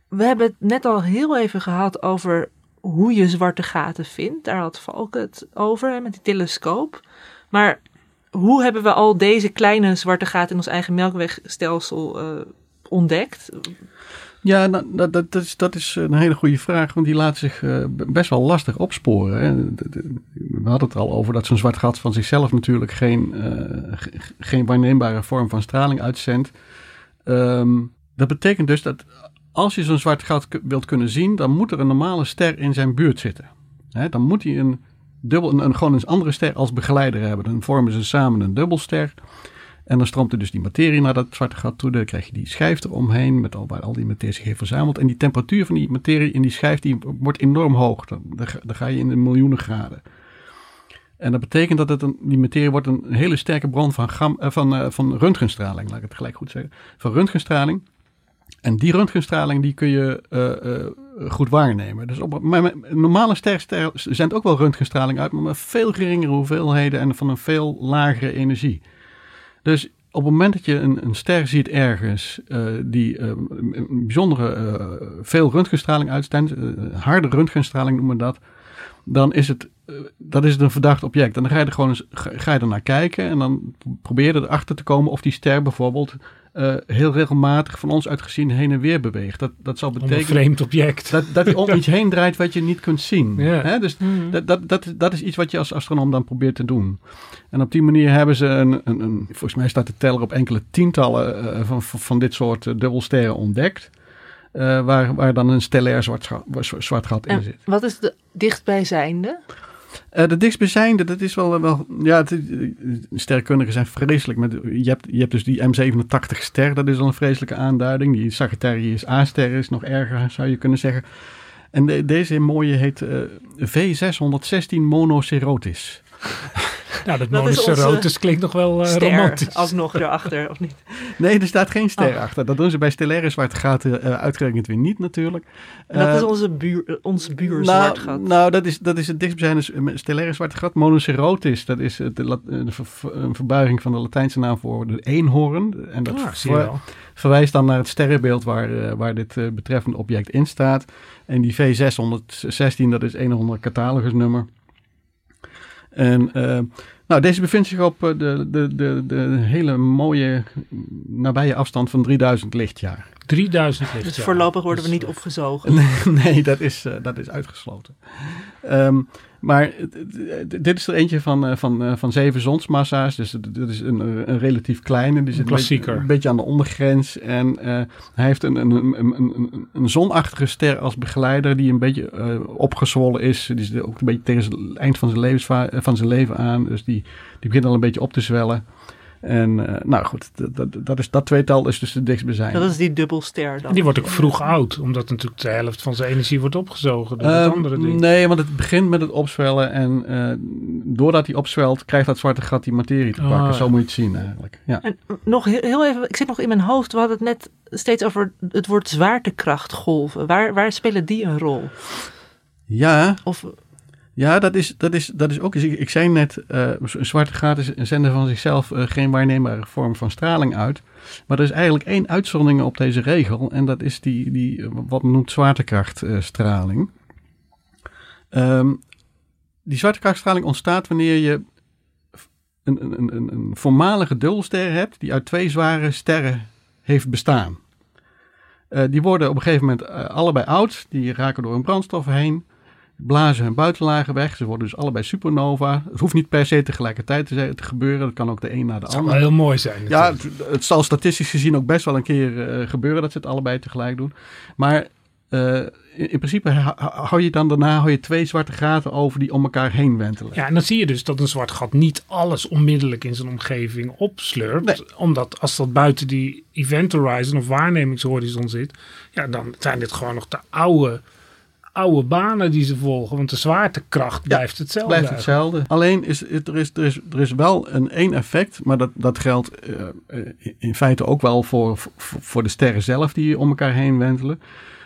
we hebben het net al heel even gehad over hoe je zwarte gaten vindt. Daar had Valk het over hè, met die telescoop. Maar hoe hebben we al deze kleine zwarte gaten in ons eigen melkwegstelsel eh, ontdekt? Ja, nou, dat, dat, is, dat is een hele goede vraag, want die laat zich eh, best wel lastig opsporen. We hadden het al over dat zo'n zwart gat van zichzelf natuurlijk geen, ge- geen waarneembare vorm van straling uitzendt. Ehm, dat betekent dus dat als je zo'n zwart gat wilt kunnen zien, dan moet er een normale ster in zijn buurt zitten. Hè, dan moet hij een, dubbel, een, gewoon een andere ster als begeleider hebben. Dan vormen ze samen een dubbelster. En dan stroomt er dus die materie naar dat zwarte gat toe. Dan krijg je die schijf eromheen, met al, waar al die materie zich heeft verzameld. En die temperatuur van die materie in die schijf die wordt enorm hoog. Dan, dan, ga- je in de miljoenen graden. En dat betekent dat het een, die materie wordt een hele sterke bron van, eh, van, eh, van röntgenstraling, laat ik het gelijk goed zeggen. Van röntgenstraling. En die röntgenstraling die kun je eh, eh, goed waarnemen. Dus op, maar, normale sterren zendt ook wel röntgenstraling uit, maar met veel geringere hoeveelheden en van een veel lagere energie. Dus op het moment dat je een, een ster ziet ergens eh, die bijzondere veel röntgenstraling uitzendt, harde röntgenstraling noemen we dat, dan is het, dat is het een verdacht object. En dan ga je er gewoon eens, ga je er naar kijken en dan probeer je erachter te komen of die ster bijvoorbeeld eh, heel regelmatig van ons uit gezien heen en weer beweegt. Dat, dat zal Om een betekenen vreemd object. dat, dat hij *laughs* om iets heen draait wat je niet kunt zien. Ja. Hè? Dus dat, dat, dat, dat is iets wat je als astronoom dan probeert te doen. En op die manier hebben ze een, een, een volgens mij staat de teller op enkele tientallen eh, van, van, van dit soort eh, dubbelsterren ontdekt. eh, waar, waar dan een stellair zwart, zwart gat in En zit. wat is de dichtbijzijnde? Eh, de dichtstbijzijnde, dat is wel, wel ja, het, eh, zijn vreselijk. Met, je, hebt, je hebt dus die M87 ster, dat is al een vreselijke aanduiding. Die Sagittarius A-ster is nog erger, zou je kunnen zeggen. En de- deze mooie heet eh, V616 Monocerotis. *laughs* Nou, dat, *laughs* Dat is onze monocerotis klinkt nog wel eh, Ster, romantisch. alsnog erachter, of niet? *laughs* Nee, er staat geen ster Oh. achter. Dat doen ze bij stellaire zwarte gaten uh, uitgerekend weer niet natuurlijk. En dat Eh, is onze buur, ons buur nou, zwart gat. Nou, dat is, dat is het dichtstbijzijnde stellaire zwarte gat. Monocerotis, dat is de, de een verbuiging van de Latijnse naam voor de eenhoorn. En dat Ah, zie je ver- wel. verwijst dan naar het sterrenbeeld waar, eh, waar dit eh, betreffende object in staat. En die V616, dat is een of ander catalogusnummer. En eh, nou, deze bevindt zich op eh, de, de, de, de hele mooie nabije afstand van 3000 lichtjaar. 3000 lichtjaar. Dus voorlopig worden we Dus, niet opgezogen. Nee, *laughs* nee, dat, is, eh, dat is uitgesloten. Ehm, maar dit is er eentje van, eh, van, eh, van zeven zonsmassa's. Dus dit is een, een relatief kleine. Die zit een beetje, een beetje aan de ondergrens. En eh, hij heeft een, een, een, een, zonachtige ster als begeleider. Die een beetje eh, opgezwollen is. Die is ook een beetje tegen het eind van zijn, levensva- van zijn leven aan. Dus die, die begint al een beetje op te zwellen. En eh, nou goed, dat, dat, dat, is, dat tweetal is dus de dichtstbijzijnde. Dat is die dubbelster dan. Die wordt ook vroeg oud, omdat natuurlijk de helft van zijn energie wordt opgezogen door het Ehm, andere ding. Nee, want het begint met het opzwellen. En eh, doordat hij opzwelt, krijgt dat zwarte gat die materie te Ah, pakken. ja. Zo moet je het zien eigenlijk. Ja. En nog heel, heel even, ik zit nog in mijn hoofd, we hadden het net steeds over het woord zwaartekrachtgolven. Waar, waar spelen die een rol? Ja, Of, ja dat, is, dat, is, dat is ook. Ik, ik zei net, eh, een zwarte gat is, zenden van zichzelf eh, geen waarneembare vorm van straling uit. Maar er is eigenlijk één uitzondering op deze regel. En dat is die, die eh, wat men noemt zwaartekrachtstraling. Ehm, die zwaartekrachtstraling ontstaat wanneer je een, een, een, een- een voormalige dubbelster hebt die uit twee zware sterren heeft bestaan. Die worden op een gegeven moment allebei oud, die raken door een brandstof heen. Blazen hun buitenlagen weg. Ze worden dus allebei supernova. Het hoeft niet per se tegelijkertijd te, gebeuren. Dat kan ook de een na de Het zou ander. wel heel mooi zijn. Ja, natuurlijk. het, het zal statistisch gezien ook best wel een keer eh, gebeuren dat ze het allebei tegelijk doen. Maar eh, in, in principe hou je dan daarna hou je twee zwarte gaten over die om elkaar heen wentelen. Ja, en dan zie je dus dat een zwart gat niet alles onmiddellijk in zijn omgeving opslurpt. Omdat als dat buiten die event horizon of waarnemingshorizon zit, ja, dan zijn dit gewoon nog de oude, oude banen die ze volgen. Want de zwaartekracht blijft hetzelfde. blijft eigenlijk. hetzelfde. Alleen is het- er is, er is, er is wel een één effect, maar dat, dat geldt eh, eh, in feite ook wel voor, voor, voor de sterren zelf die om elkaar heen wentelen.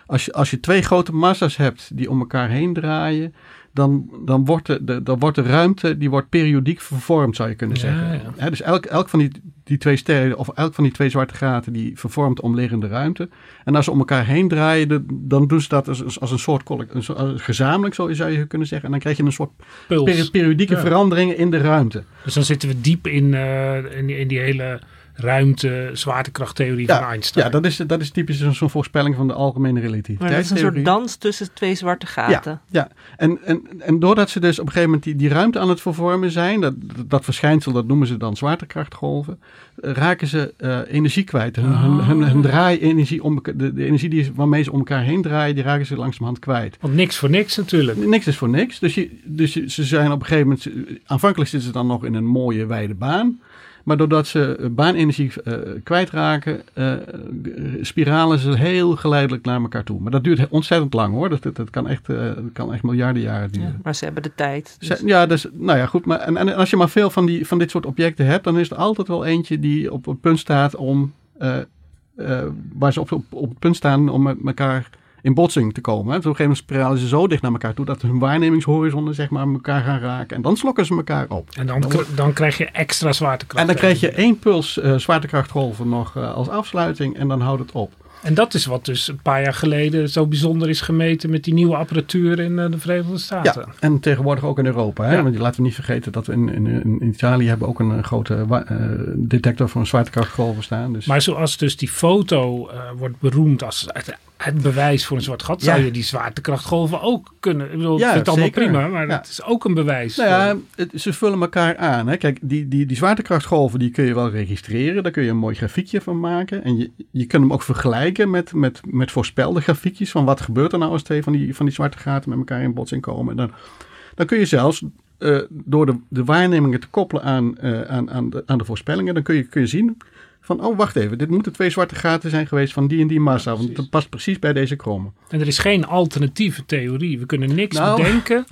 Als je, als je twee grote massa's hebt die om elkaar heen draaien, dan, dan, wordt de, de, dan wordt de ruimte die wordt periodiek vervormd, zou je kunnen zeggen. ja. Hè, dus elk, elk van die, die twee sterren, of elk van die twee zwarte gaten, die vervormt omliggende ruimte. En als ze om elkaar heen draaien, de- dan doen ze dat als, als een soort collect, een gezamenlijk, zo zou je kunnen zeggen. En dan krijg je een soort Puls. periodieke Ja. veranderingen in de ruimte. Dus dan zitten we diep in, eh, in, in die hele ruimte, zwaartekrachttheorie van Ja, Einstein. ja dat, is, dat is typisch zo'n voorspelling van de algemene Maar dat is een relativiteitstheorie. soort dans tussen twee zwarte gaten. Ja, en, en, en doordat ze dus op een gegeven moment die, die ruimte aan het vervormen zijn, dat, dat verschijnsel, dat noemen ze dan zwaartekrachtgolven, eh, raken ze eh, energie kwijt. Hun, hun, hun, hun draai-energie, om, de, de energie die, waarmee ze om elkaar heen draaien, die raken ze langzamerhand kwijt. Want niks voor niks natuurlijk. Niks is voor niks. Dus, je, dus je, ze zijn op een gegeven moment, aanvankelijk zitten ze dan nog in een mooie wijde baan. Maar doordat ze eh, baanenergie eh, kwijtraken, eh, spiralen ze heel geleidelijk naar elkaar toe. Maar dat duurt ontzettend lang hoor. Dat, dat, dat kan, echt, dat kan echt miljarden jaren duren. Maar ze hebben de tijd. dus- Ze- Ja, dus, nou ja, goed. Maar, en, en als je maar veel van, die, van dit soort objecten hebt, dan is er altijd wel eentje die op het punt staat om, waar ze op, op, op het punt staan om met elkaar in botsing te komen. Hè. Dus op een gegeven moment spiralen ze zo dicht naar elkaar toe dat hun waarnemingshorizonnen zeg maar elkaar gaan raken. En dan slokken ze elkaar op. En dan, dan krijg je extra zwaartekracht. En dan krijg je één puls eh, zwaartekrachtgolven nog eh, als afsluiting en dan houdt het op. En dat is wat dus een paar jaar geleden zo bijzonder is gemeten met die nieuwe apparatuur in eh, de Verenigde Staten. Ja, en tegenwoordig ook in Europa. Hè? Ja. Want laten we niet vergeten dat we in, in, in Italië hebben ook een grote eh, detector voor zwaartekrachtgolven staan. Dus Maar zoals dus die foto wordt beroemd als het, het bewijs voor een zwart gat, zou je die zwaartekrachtgolven ook kunnen. Ik bedoel, Ja, het allemaal zeker. prima, maar het is ook een bewijs. Nou ja, het- ze vullen elkaar aan. Hè. Kijk, die, die, die zwaartekrachtgolven die kun je wel registreren. Daar kun je een mooi grafiekje van maken. En je, je kunt hem ook vergelijken met, met, met voorspelde grafiekjes. Van wat gebeurt er nou als twee van die, van die zwarte gaten met elkaar in botsing komen. En dan, dan kun je zelfs eh, door de, de waarnemingen te koppelen aan, eh, aan, aan, de, aan de voorspellingen. Dan kun je, kun je zien van, oh wacht even. Dit moeten twee zwarte gaten zijn geweest van die en die massa. want dat past precies bij deze kromme. En er is geen alternatieve theorie. We kunnen niks Nou. bedenken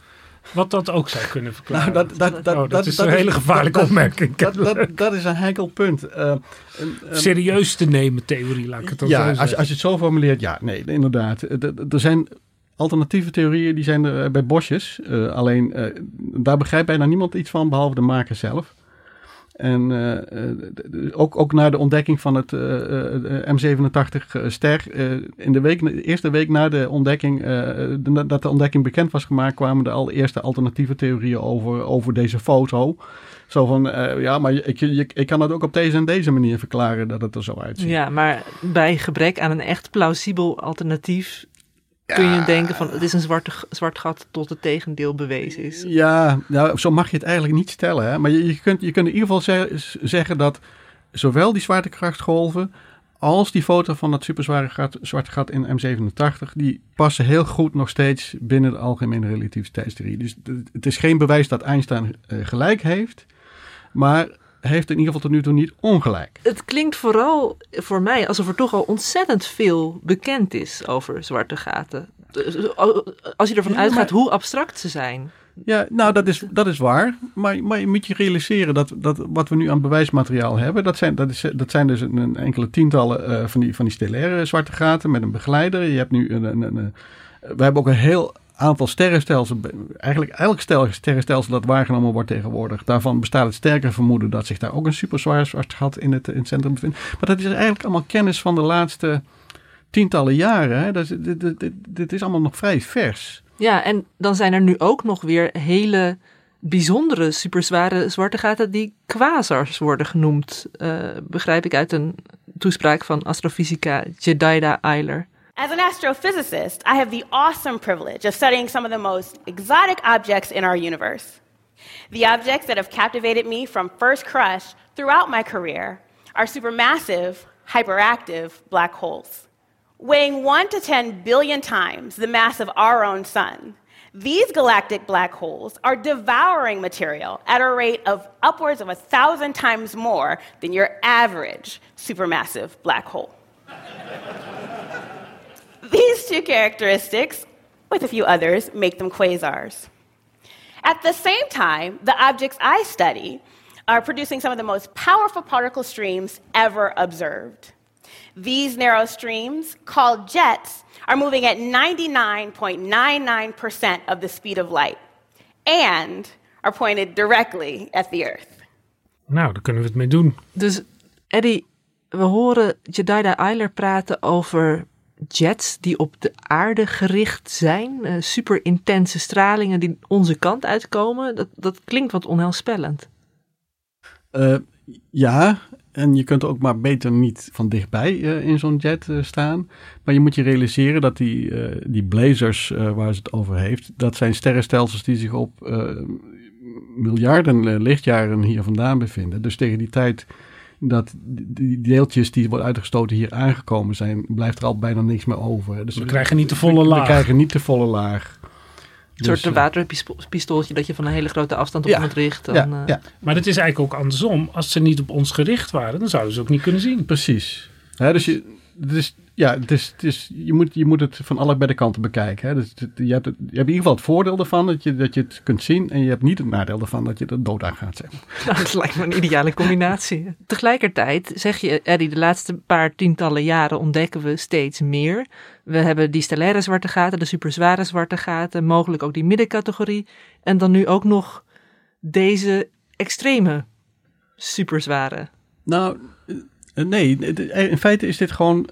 wat dat ook zou kunnen *laughs* verklaren. Nou, dat, dat, dat, Oh, dat is een hele gevaarlijke opmerking. Dat, dat, dat is een heikel punt. Eh, een- een- Serieus te nemen theorie, laat ik het dan zo ja, zeggen. als, je- als je het zo formuleert, ja, nee, inderdaad. Eh, Er zijn alternatieve theorieën, die zijn er eh, bij bosjes. Alleen, daar begrijpt bijna niemand iets van, behalve de maker zelf. En eh, eh, ook, ook na de ontdekking van het eh, eh, M87-ster, eh, in de, week, de eerste week na de ontdekking, de- dat de ontdekking bekend was gemaakt, kwamen de allereerste alternatieve theorieën over, over deze foto. Zo van, ja, maar ik, ik kan het ook op deze en deze manier verklaren dat het er zo uitziet. Ja, maar bij gebrek aan een echt plausibel alternatief kun je denken van het is een zwarte, zwart gat tot het tegendeel bewezen is. Ja, nou, zo mag je het eigenlijk niet stellen. Hè? Maar je, je, kunt, je kunt in ieder geval ze- zeggen dat zowel die zwaartekrachtgolven als die foto van dat superzware gat, zwarte gat in M87, die passen heel goed nog steeds binnen de algemene relativiteitstheorie. Dus het- is geen bewijs dat Einstein eh, gelijk heeft, maar heeft in ieder geval tot nu toe niet ongelijk. Het klinkt vooral voor mij alsof er toch al ontzettend veel bekend is over zwarte gaten. Dus, Als je ervan Ja, uitgaat maar- hoe abstract ze zijn. Ja, nou dat is, dat is waar. Maar, maar je moet je realiseren dat, dat wat we nu aan bewijsmateriaal hebben, dat zijn, dat is, dat zijn dus een, een enkele tientallen eh, van, die, van die stellaire zwarte gaten met een begeleider. Je hebt nu een, een- we hebben ook een heel aantal sterrenstelsels, eigenlijk elk stel, sterrenstelsel dat waargenomen wordt tegenwoordig. Daarvan bestaat het sterke vermoeden dat zich daar ook een superzwaar zwart gat in het, in centrum bevindt. Maar dat is eigenlijk allemaal kennis van de laatste tientallen jaren. Hè. Dat dit, dit is allemaal nog vrij vers. Ja, en dan zijn er nu ook nog weer hele bijzondere superzware zwarte gaten die quasars worden genoemd. eh, begrijp ik uit een toespraak van astrofysica Jedida Eiler. As an astrophysicist, I have the awesome privilege of studying some of the most exotic objects in our universe. The objects that have captivated me from first crush throughout my career are supermassive, hyperactive black holes. Weighing 1 to 10 billion times the mass of our own sun, these galactic black holes are devouring material at a rate of upwards of a thousand times more than your average supermassive black hole. These two characteristics, with a few others, make them quasars. At the same time, the objects I study are producing some of the most powerful particle streams ever observed. These narrow streams, called jets, are moving at 99.99% of the speed of light and are pointed directly at the Earth. Nou, daar kunnen we het mee doen. Dus Eddie, we horen Jedida Eiler praten over jets die op de aarde gericht zijn. Uh, super intense stralingen die onze kant uitkomen. Dat, dat klinkt wat onheilspellend. Uh, ja, en je kunt ook maar beter niet van dichtbij uh, in zo'n jet staan. Maar je moet je realiseren dat die, die blazers waar ze het over heeft, dat zijn sterrenstelsels die zich op miljarden lichtjaren hier vandaan bevinden. Dus tegen die tijd dat die deeltjes die worden uitgestoten hier aangekomen zijn, blijft er al bijna niks meer over. Dus we krijgen niet de volle laag. We krijgen niet de volle laag. Een soort dus, waterpistooltje dat je van een hele grote afstand op ja, iemand richt. Dan, ja, uh... ja. Maar het is eigenlijk ook andersom. Als ze niet op ons gericht waren, dan zouden ze ook niet kunnen zien. Precies. Hè, dus je, dus, ja, het is, het is, je, moet, je moet het van allebei de kanten bekijken. Hè. Dus, je, hebt het, je hebt in ieder geval het voordeel ervan dat je, dat je het kunt zien. En je hebt niet het nadeel ervan dat je er dood aan gaat. Zeg maar. *laughs* Nou, dat lijkt me een ideale combinatie. Tegelijkertijd zeg je, Eddie, de laatste paar tientallen jaren ontdekken we steeds meer. We hebben die stellaire zwarte gaten, de superzware zwarte gaten, mogelijk ook die middencategorie. En dan nu ook nog deze extreme superzware. Nou, Nee, in feite is dit gewoon.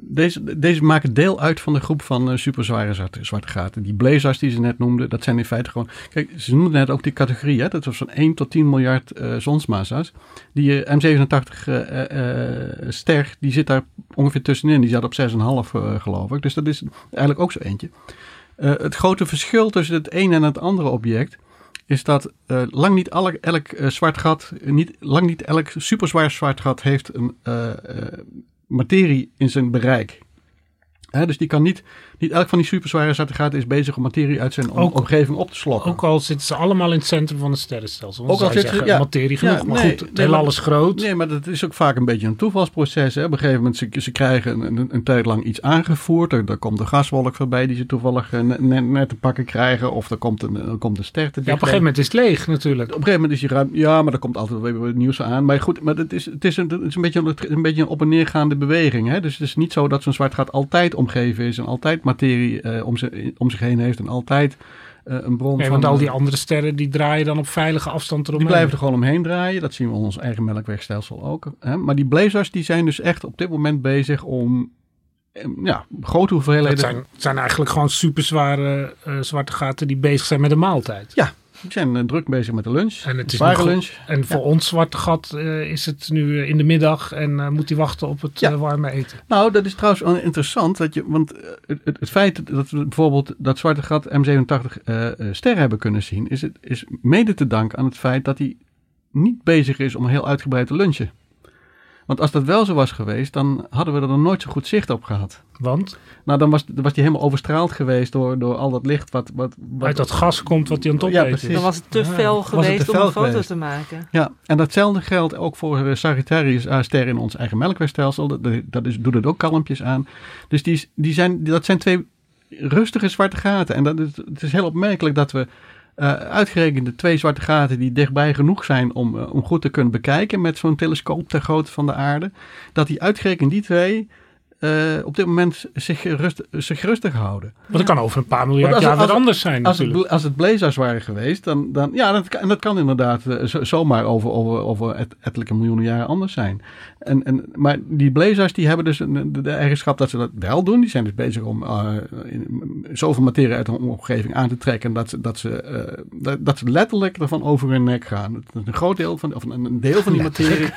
Deze, deze maken deel uit van de groep van superzware zwarte, gaten. Die blazers die ze net noemden, dat zijn in feite gewoon. Kijk, ze noemden net ook die categorie, hè, dat was van 1 tot 10 miljard uh, zonsmassa's. Die uh, M87-ster, die zit daar ongeveer tussenin. Die zat op 6,5, geloof ik. Dus dat is eigenlijk ook zo eentje. het grote verschil tussen het een en het andere object is dat uh, lang niet alle, elk uh, zwart gat, niet, lang niet elk superzwaar zwart gat heeft een uh, materie in zijn bereik. Dus die kan niet, niet elk van die superzware zwarte gaten is bezig om materie uit zijn ook, omgeving op te slokken. Ook al zitten ze allemaal in het centrum van het sterrenstelsel. Ook al zitten ja, materie genoeg, ja, maar nee, goed, het nee, is groot. Nee, maar dat is ook vaak een beetje een toevalsproces. Hè. Op een gegeven moment, ze, ze krijgen een, een, een tijd lang iets aangevoerd. Er, er komt een gaswolk voorbij die ze toevallig net, net te pakken krijgen. Of er komt een, er komt een ster te Ja, op een gegeven moment is het leeg natuurlijk. Op een gegeven moment is je ruim, ja, maar er komt altijd weer wat nieuws aan. Maar goed, maar het is, het is, een, het is een, beetje, een beetje een op- en neergaande beweging. Hè. Dus het is niet zo dat zo'n zwart gat altijd omgeven is en altijd materie uh, om, ze, om zich heen heeft en altijd uh, een bron nee, van... want al die andere sterren die draaien dan op veilige afstand eromheen. Die blijven er gewoon omheen draaien. Dat zien we in ons eigen melkwegstelsel ook. Hè? Maar die blazers die zijn dus echt op dit moment bezig om ja, grote hoeveelheden... Dat zijn, zijn eigenlijk gewoon superzware uh, zwarte gaten die bezig zijn met de maaltijd. Ja, die zijn uh, druk bezig met de lunch. En, het is zware lunch. En voor ja. ons zwarte gat uh, is het nu uh, in de middag en moet hij wachten op het ja. warme eten. Nou, dat is trouwens interessant. Dat je, want het, het, het, feit dat we bijvoorbeeld dat zwarte gat M87 sterren hebben kunnen zien, is, het, is mede te danken aan het feit dat hij niet bezig is om heel uitgebreid te lunchen. Want als dat wel zo was geweest, dan hadden we er dan nooit zo goed zicht op gehad. Want? Nou, dan was, dan was die helemaal overstraald geweest door, door al dat licht wat... wat, wat Uit dat gas komt wat hij aan het ja, opeten Dan was het te fel ja. geweest te om een foto te maken. Ja, en datzelfde geldt ook voor Sagittarius A-ster in ons eigen melkwegstelsel. Dat, dat is, doet het ook kalmpjes aan. Dus die, die zijn, dat zijn twee rustige zwarte gaten. En dat is, het is heel opmerkelijk dat we... Uh, uitgerekend de twee zwarte gaten die dichtbij genoeg zijn om, uh, om goed te kunnen bekijken met zo'n telescoop ter grootte van de aarde, dat die uitgerekend die twee uh, op dit moment zich, rust, zich rustig houden. Want dat kan over een paar miljard als, jaar weer anders zijn als natuurlijk. Het, als het blazers waren geweest, dan, dan ja, dat, en dat kan inderdaad zo, zomaar over, over, over et, ettelijke miljoenen jaren anders zijn. En, en, maar die blazers die hebben dus de, de, eigenschap dat ze dat wel doen. Die zijn dus bezig om uh, in, zoveel materie uit hun omgeving aan te trekken dat ze, dat ze, uh, dat, dat, ze letterlijk ervan over hun nek gaan. Dat is een groot deel van, of een deel van die materie.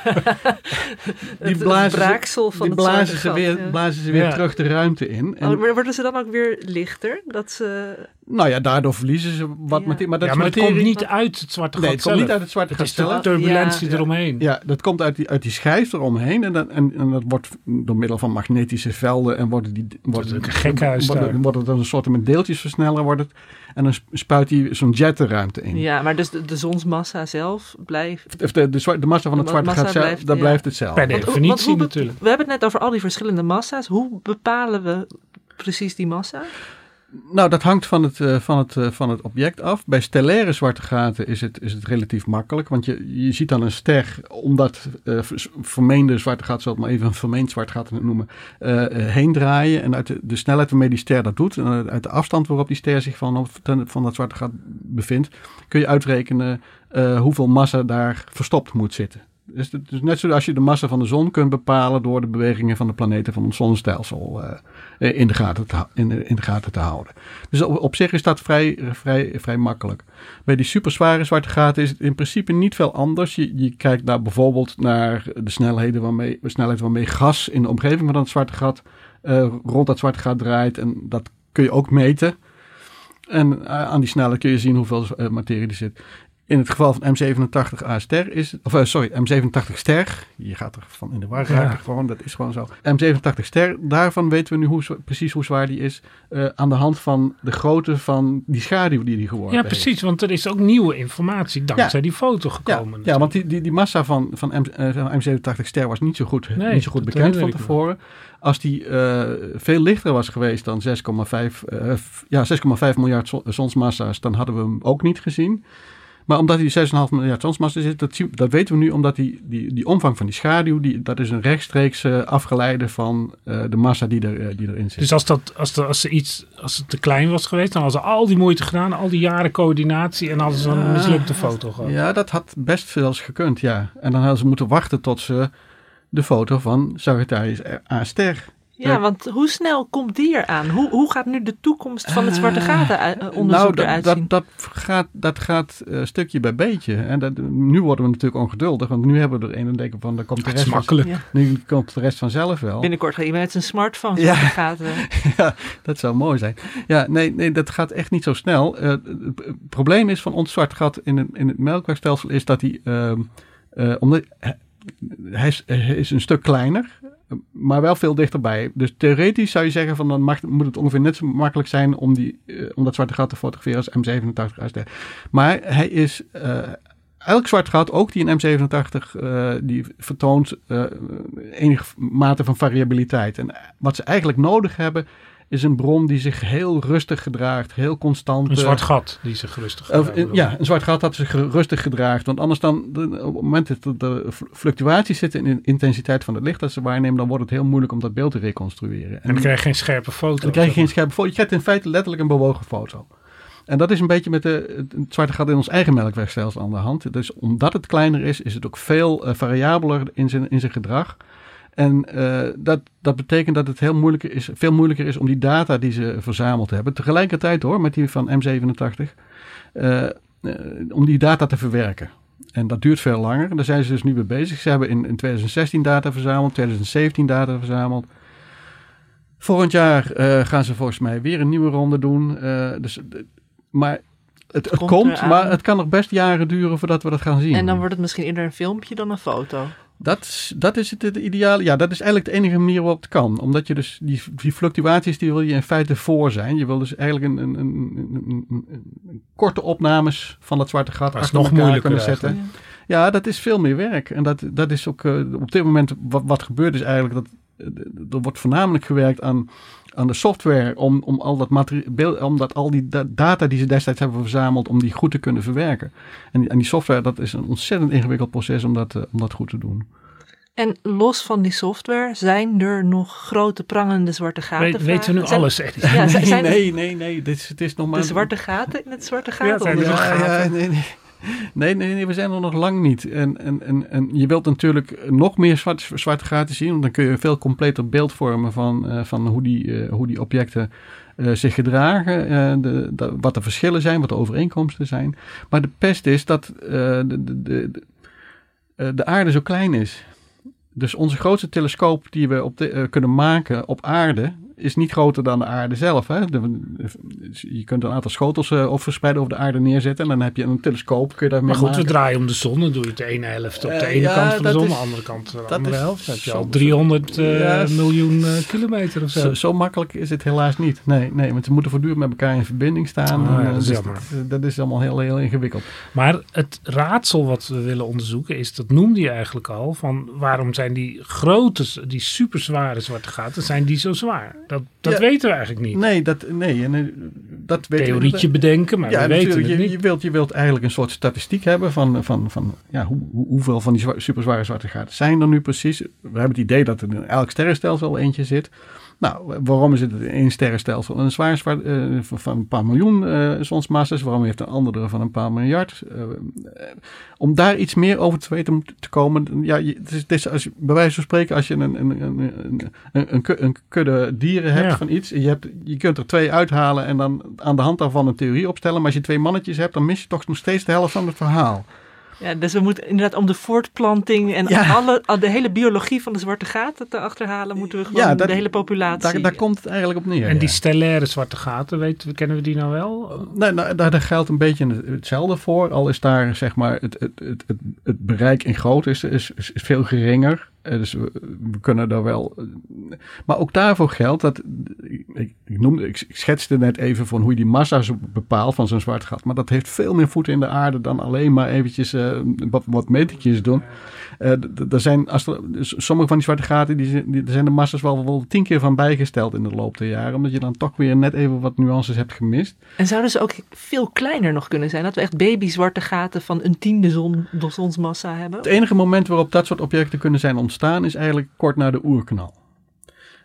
*laughs* die blazen, die blazen ze weer blazen ze weer terug de ruimte in. En, Oh, maar worden ze dan ook weer lichter? Dat ze... nou ja, daardoor verliezen ze wat materie. Maar dat ja, is maar het materie... komt niet uit het zwarte gat Nee, het komt niet uit het zwarte Het gat is de turbulentie Ja. eromheen. Ja, dat komt uit die, uit die schijf eromheen. En dat, en, en dat wordt door middel van magnetische velden en worden die... Worden, een gekhuis worden, worden dan een soort met deeltjesversneller wordt het. En dan spuit hij zo'n jet de ruimte in. Ja, maar dus de, de zonsmassa zelf blijft... Of de, de, massa van het zwarte gat zelf, blijft, dat ja. blijft hetzelfde. Per definitie want natuurlijk. We hebben het net over al die verschillende massa's. Hoe bepalen we precies die massa? Nou, dat hangt van het, eh, van, het, eh, van het object af. Bij stellaire zwarte gaten is het, is het relatief makkelijk. Want je, je ziet dan een ster, omdat ver- vermeende zwarte gat, zal ik maar even een vermeend zwart gat noemen, heen draaien. En uit de, snelheid waarmee die ster dat doet, en uit- de afstand waarop die ster zich van, van dat zwarte gat bevindt, kun je uitrekenen hoeveel massa daar verstopt moet zitten. Dus het is net zoals je de massa van de zon kunt bepalen door de bewegingen van de planeten van het zonnestelsel eh, eh, in, de gaten te, in, de, gaten te houden. Dus op, zich is dat vrij, vrij, vrij makkelijk. Bij die superzware zwarte gaten is het in principe niet veel anders. Je, je kijkt naar bijvoorbeeld naar de snelheden waarmee, waarmee gas in de omgeving van dat zwarte gat eh, rond dat zwarte gat draait. En dat kun je ook meten. En aan die snelheid kun je zien hoeveel materie er zit. In het geval van M87 A ster is, of eh, sorry, M87 ster, je gaat er van in de war raken Ja. gewoon, dat is gewoon zo. M87 ster, daarvan weten we nu hoe, precies hoe zwaar die is, eh, aan de hand van de grootte van die schaduw die die geworden Ja, heeft. precies, want er is ook nieuwe informatie dankzij Ja. die foto Ja, gekomen. ja, want die, die, die massa van, van, M, eh, van M87 ster was niet zo goed, Nee, niet zo goed bekend van tevoren. Als die veel lichter was geweest dan 6,5 eh, f- ja, 6,5 miljard zo- zonsmassa's, dan hadden we hem ook niet gezien. Maar omdat hij 6,5 miljard zonsmassa zit, dat, zien- dat weten we nu omdat die, die, die omvang van die schaduw, die, dat is een rechtstreeks eh, afgeleide van eh, de massa die, er, eh, die erin zit. Dus als, dat, als, de, als, ze iets, als het te klein was geweest, dan hadden ze al die moeite gedaan, al die jaren coördinatie en hadden ze dan een mislukte foto gehad. Ja, dat had best veel gekund, ja. En dan hadden ze moeten wachten tot ze de foto van Sagittarius A ster. Ja, want hoe snel komt die eraan? Hoe, hoe gaat nu de toekomst van het zwarte gaten eh, onderzoek nou, dat, eruit dat, zien? dat gaat, dat gaat eh, stukje bij beetje. En dat, nu worden we natuurlijk ongeduldig, want nu hebben we er een en denken van, dan komt de Het is rest, makkelijk. Ja. nu komt de rest vanzelf wel. Binnenkort gaat iemand met zijn smartphone Ja. zwarte gaten. *laughs* ja, dat zou mooi zijn. Ja, nee, nee dat gaat echt niet zo snel. Eh, het probleem is van ons zwart gat in het, in het melkwegstelsel is dat hij, ehm, eh, omdat hij, hij is, hij is een stuk kleiner, maar wel veel dichterbij. Dus theoretisch zou je zeggen van dan mag, moet het ongeveer net zo makkelijk zijn om, die, eh, om dat zwarte gat te fotograferen als M87 ASD. Maar hij is eh, elk zwart gat, ook die in M87, eh, die vertoont enige mate van variabiliteit. En wat ze eigenlijk nodig hebben, is een bron die zich heel rustig gedraagt, heel constant. Een eh, zwart gat die zich rustig wil. ja, een zwart gat dat zich rustig gedraagt. Want anders dan, de- op het moment dat de fluctuaties zitten in de intensiteit van het licht dat ze waarnemen, dan wordt het heel moeilijk om dat beeld te reconstrueren. En dan krijg je geen scherpe foto. dan krijg je geen scherpe foto. Je krijgt in feite letterlijk een bewogen foto. En dat is een beetje met de, het het zwarte gat in ons eigen melkwegstelsel aan de hand. Dus omdat het kleiner is, is het ook veel eh, variabeler in zijn, in zijn gedrag. En eh, dat, dat betekent dat het heel moeilijker is, veel moeilijker is om die data die ze verzameld hebben, tegelijkertijd hoor, met die van M87, eh, eh, om die data te verwerken. En dat duurt veel langer. Daar zijn ze dus nu mee bezig. Ze hebben in, in 2016 data verzameld, 2017 data verzameld. Volgend jaar eh, gaan ze volgens mij weer een nieuwe ronde doen. Eh, dus, maar het, het komt komt, maar het kan nog best jaren duren voordat we dat gaan zien. En dan wordt het misschien eerder een filmpje dan een foto. Dat, is- dat is het, het ideale. Ja, dat is eigenlijk de enige manier waarop het kan. Omdat je dus die, die fluctuaties, die wil je in feite voor zijn. Je wil dus eigenlijk een, een, een, een, korte opnames van dat zwarte gat Dat achter nog moeilijker kunnen zetten. eigenlijk. Ja, dat is veel meer werk. En dat, dat is ook eh, op dit moment wat, wat gebeurt is eigenlijk dat er wordt voornamelijk gewerkt aan, aan de software om, om al dat materiaal, om dat al die da- data die ze destijds hebben verzameld, om die goed te kunnen verwerken. En, die- en die software, dat is een ontzettend ingewikkeld proces om dat, eh, om dat goed te doen. En los van die software, zijn er nog grote prangende zwarte gaten? Weet- weten we nu Zijn- alles, Eddie? Ja, zijn, zijn *laughs* nee, nee, nee. Dit is, het is nog maar... de zwarte gaten in het zwarte Ja, gaten? Ja, ja, nee, nee. Nee, nee, nee, we zijn er nog lang niet. En, en, en, en je wilt natuurlijk nog meer zwart, zwarte gaten zien, want dan kun je een veel completer beeld vormen van, eh, van hoe, die, eh, hoe die objecten eh, zich gedragen, de, wat de verschillen zijn, wat de overeenkomsten zijn. Maar de pest is dat de, de, de, de, de aarde zo klein is. dus onze grootste telescoop die we op de, kunnen maken op aarde is niet groter dan de aarde zelf. Hè? De- je kunt een aantal schotels eh, of verspreiden over de aarde neerzetten. En dan heb je een telescoop. Kun je daarmee Maar goed, maken. we draaien om de zon. Dan doe je de ene helft op de Eh, ene ja, kant van de zon, is- de andere kant de dat andere is helft. Dan heb je al soms- 300 eh, Ja, miljoen kilometer of zo. Zo, zo makkelijk is het helaas niet. Nee, nee, want ze moeten voortdurend met elkaar in verbinding staan. Oh, ja, dat is dus. Dat, dat is allemaal heel, heel ingewikkeld. Maar het raadsel wat we willen onderzoeken is, dat noemde je eigenlijk al, van waarom zijn die grote, die superzware zwarte gaten, zijn die zo zwaar? Dat, dat Ja. weten we eigenlijk niet. Nee, dat, nee, en, eh, dat weten we- Theorietje bedenken, maar ja, we weten je, niet. Je wilt, je wilt eigenlijk een soort statistiek hebben van, van, van ja, hoe, hoe- hoeveel van die zwa- superzware zwarte gaten zijn er nu precies. We hebben het idee dat er in elk sterrenstelsel eentje zit. Nou, waarom is het in één sterrenstelsel een zwaar zwart eh, van, een paar miljoen eh zonsmassa's? Waarom heeft een andere van een paar miljard? Eh, om daar iets meer over te weten te komen. Ja, het is, het is als je, bij wijze van spreken, als je een, een, een, een, een, een, ku- een kudde dieren hebt Ja. van iets. Je, hebt, je kunt er twee uithalen en dan aan de hand daarvan een theorie opstellen. Maar als je twee mannetjes hebt, dan mis je toch nog steeds de helft van het verhaal. Ja, dus we moeten inderdaad om de voortplanting en Ja. alle, al de hele biologie van de zwarte gaten te achterhalen, moeten we gewoon Ja, dat- de hele populatie. Daar, daar komt het eigenlijk op neer. En die stellaire zwarte gaten, weten we, kennen we die nou wel? Nou, nou, daar, daar geldt een beetje hetzelfde voor. Al is daar zeg maar het, het, het, het, het bereik in grootte is, is, is veel geringer. Eh, dus we, kunnen daar wel. Maar ook daarvoor geldt dat. Ik, noemde, ik schetste net even van hoe je die massa bepaalt van zo'n zwart gat. Maar dat heeft veel meer voeten in de aarde dan alleen maar eventjes eh, wat, wat metertjes doen. Eh, er zijn, als er, s- sommige van die zwarte gaten, die, zijn- die, zijn de massa's wel, wel tien keer van bijgesteld in de loop der jaren. Omdat je dan toch weer net even wat nuances hebt gemist. En zouden ze ook veel kleiner nog kunnen zijn? Dat we echt baby zwarte gaten van een tiende zon, zonsmassa hebben? Het enige moment waarop dat soort objecten kunnen zijn ontstaan is eigenlijk kort na de oerknal.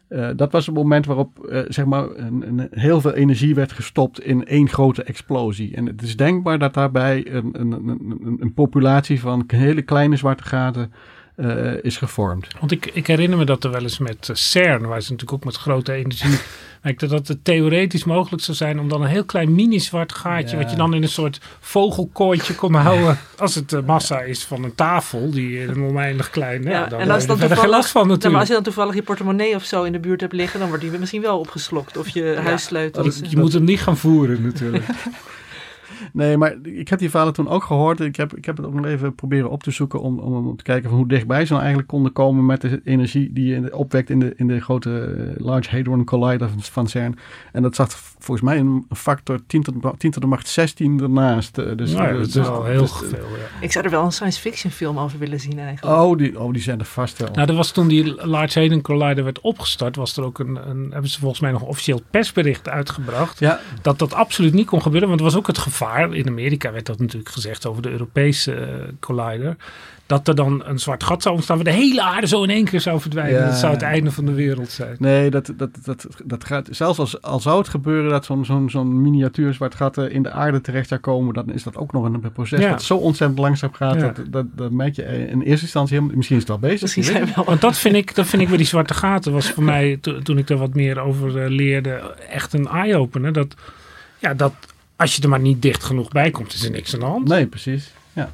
Eh, dat was het moment waarop eh, zeg maar een, een, heel veel energie werd gestopt in één grote explosie. En het is denkbaar dat daarbij een, een, een, populatie van hele kleine zwarte gaten eh, is gevormd. Want ik, ik herinner me dat er wel eens met eh, CERN, waar ze natuurlijk ook met grote energie *laughs* dat het theoretisch mogelijk zou zijn om dan een heel klein mini-zwart gaatje, Ja. wat je dan in een soort vogelkooitje kon houden, als het de massa is van een tafel, die eh, een oneindig klein, ja, Ja, dan, en als, dan er geen last van ja, maar natuurlijk. als je dan toevallig je portemonnee of zo in de buurt hebt liggen, dan wordt die misschien wel opgeslokt. Of je huissleutels. je, je moet hem niet gaan voeren natuurlijk. *laughs* Nee, maar ik heb die verhalen toen ook gehoord. Ik heb, ik heb het ook nog even proberen op te zoeken om, om, om te kijken van hoe dichtbij ze nou eigenlijk konden komen met de energie die je opwekt in de, in de grote eh, Large Hadron Collider van, CERN. En dat zat volgens mij een factor 10 tot, de- 10 tot de macht 16 ernaast. Eh, Dus, Nou ja, dat is dus- wel heel dus- veel, ja. Ik zou er wel een science fiction film over willen zien eigenlijk. Oh die, oh, die zijn er vast wel. Nou, er was toen die Large Hadron Collider werd opgestart, was er ook een, een hebben ze volgens mij nog een officieel persbericht uitgebracht. Ja. Dat dat absoluut niet kon gebeuren, want er was ook het gevaar, in Amerika werd dat natuurlijk gezegd over de Europese eh, Collider, dat er dan een zwart gat zou ontstaan waar de hele aarde zo in één keer zou verdwijnen. Ja. Dat zou het einde van de wereld zijn. Nee, dat, dat, dat, dat gaat. Zelfs als, al zou het gebeuren dat zo'n zo'n zo'n miniatuur zwart gat eh, in de aarde terecht zou komen, dan is dat ook nog een proces Ja. dat zo ontzettend langzaam gaat. Ja. Dat, dat, dat merk je in eerste instantie helemaal. Misschien is het wel bezig. Misschien je weet zijn het we wel. Want dat vind ik, dat vind ik bij die zwarte gaten was voor *laughs* mij, to- toen ik er wat meer over eh, leerde, echt een eye-opener. Dat, ja, dat als je er maar niet dicht genoeg bij komt, is er niks aan de hand. Nee, precies. Ja.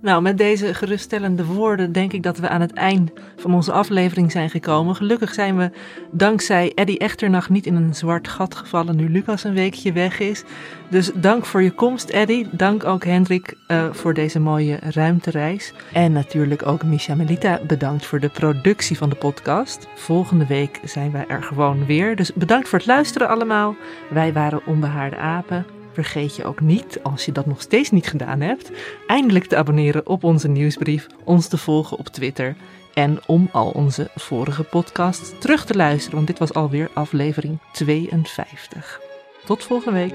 Nou, met deze geruststellende woorden denk ik dat we aan het eind van onze aflevering zijn gekomen. Gelukkig zijn we dankzij Eddie Echternach niet in een zwart gat gevallen nu Lucas een weekje weg is. Dus dank voor je komst, Eddie. Dank ook Hendrik eh, voor deze mooie ruimtereis. En natuurlijk ook Misha Melita bedankt voor de productie van de podcast. Volgende week zijn wij er gewoon weer. Dus bedankt voor het luisteren allemaal. Wij waren Onbehaarde Apen. Vergeet je ook niet, als je dat nog steeds niet gedaan hebt, eindelijk te abonneren op onze nieuwsbrief, ons te volgen op Twitter en om al onze vorige podcasts terug te luisteren, want dit was alweer aflevering 52. Tot volgende week.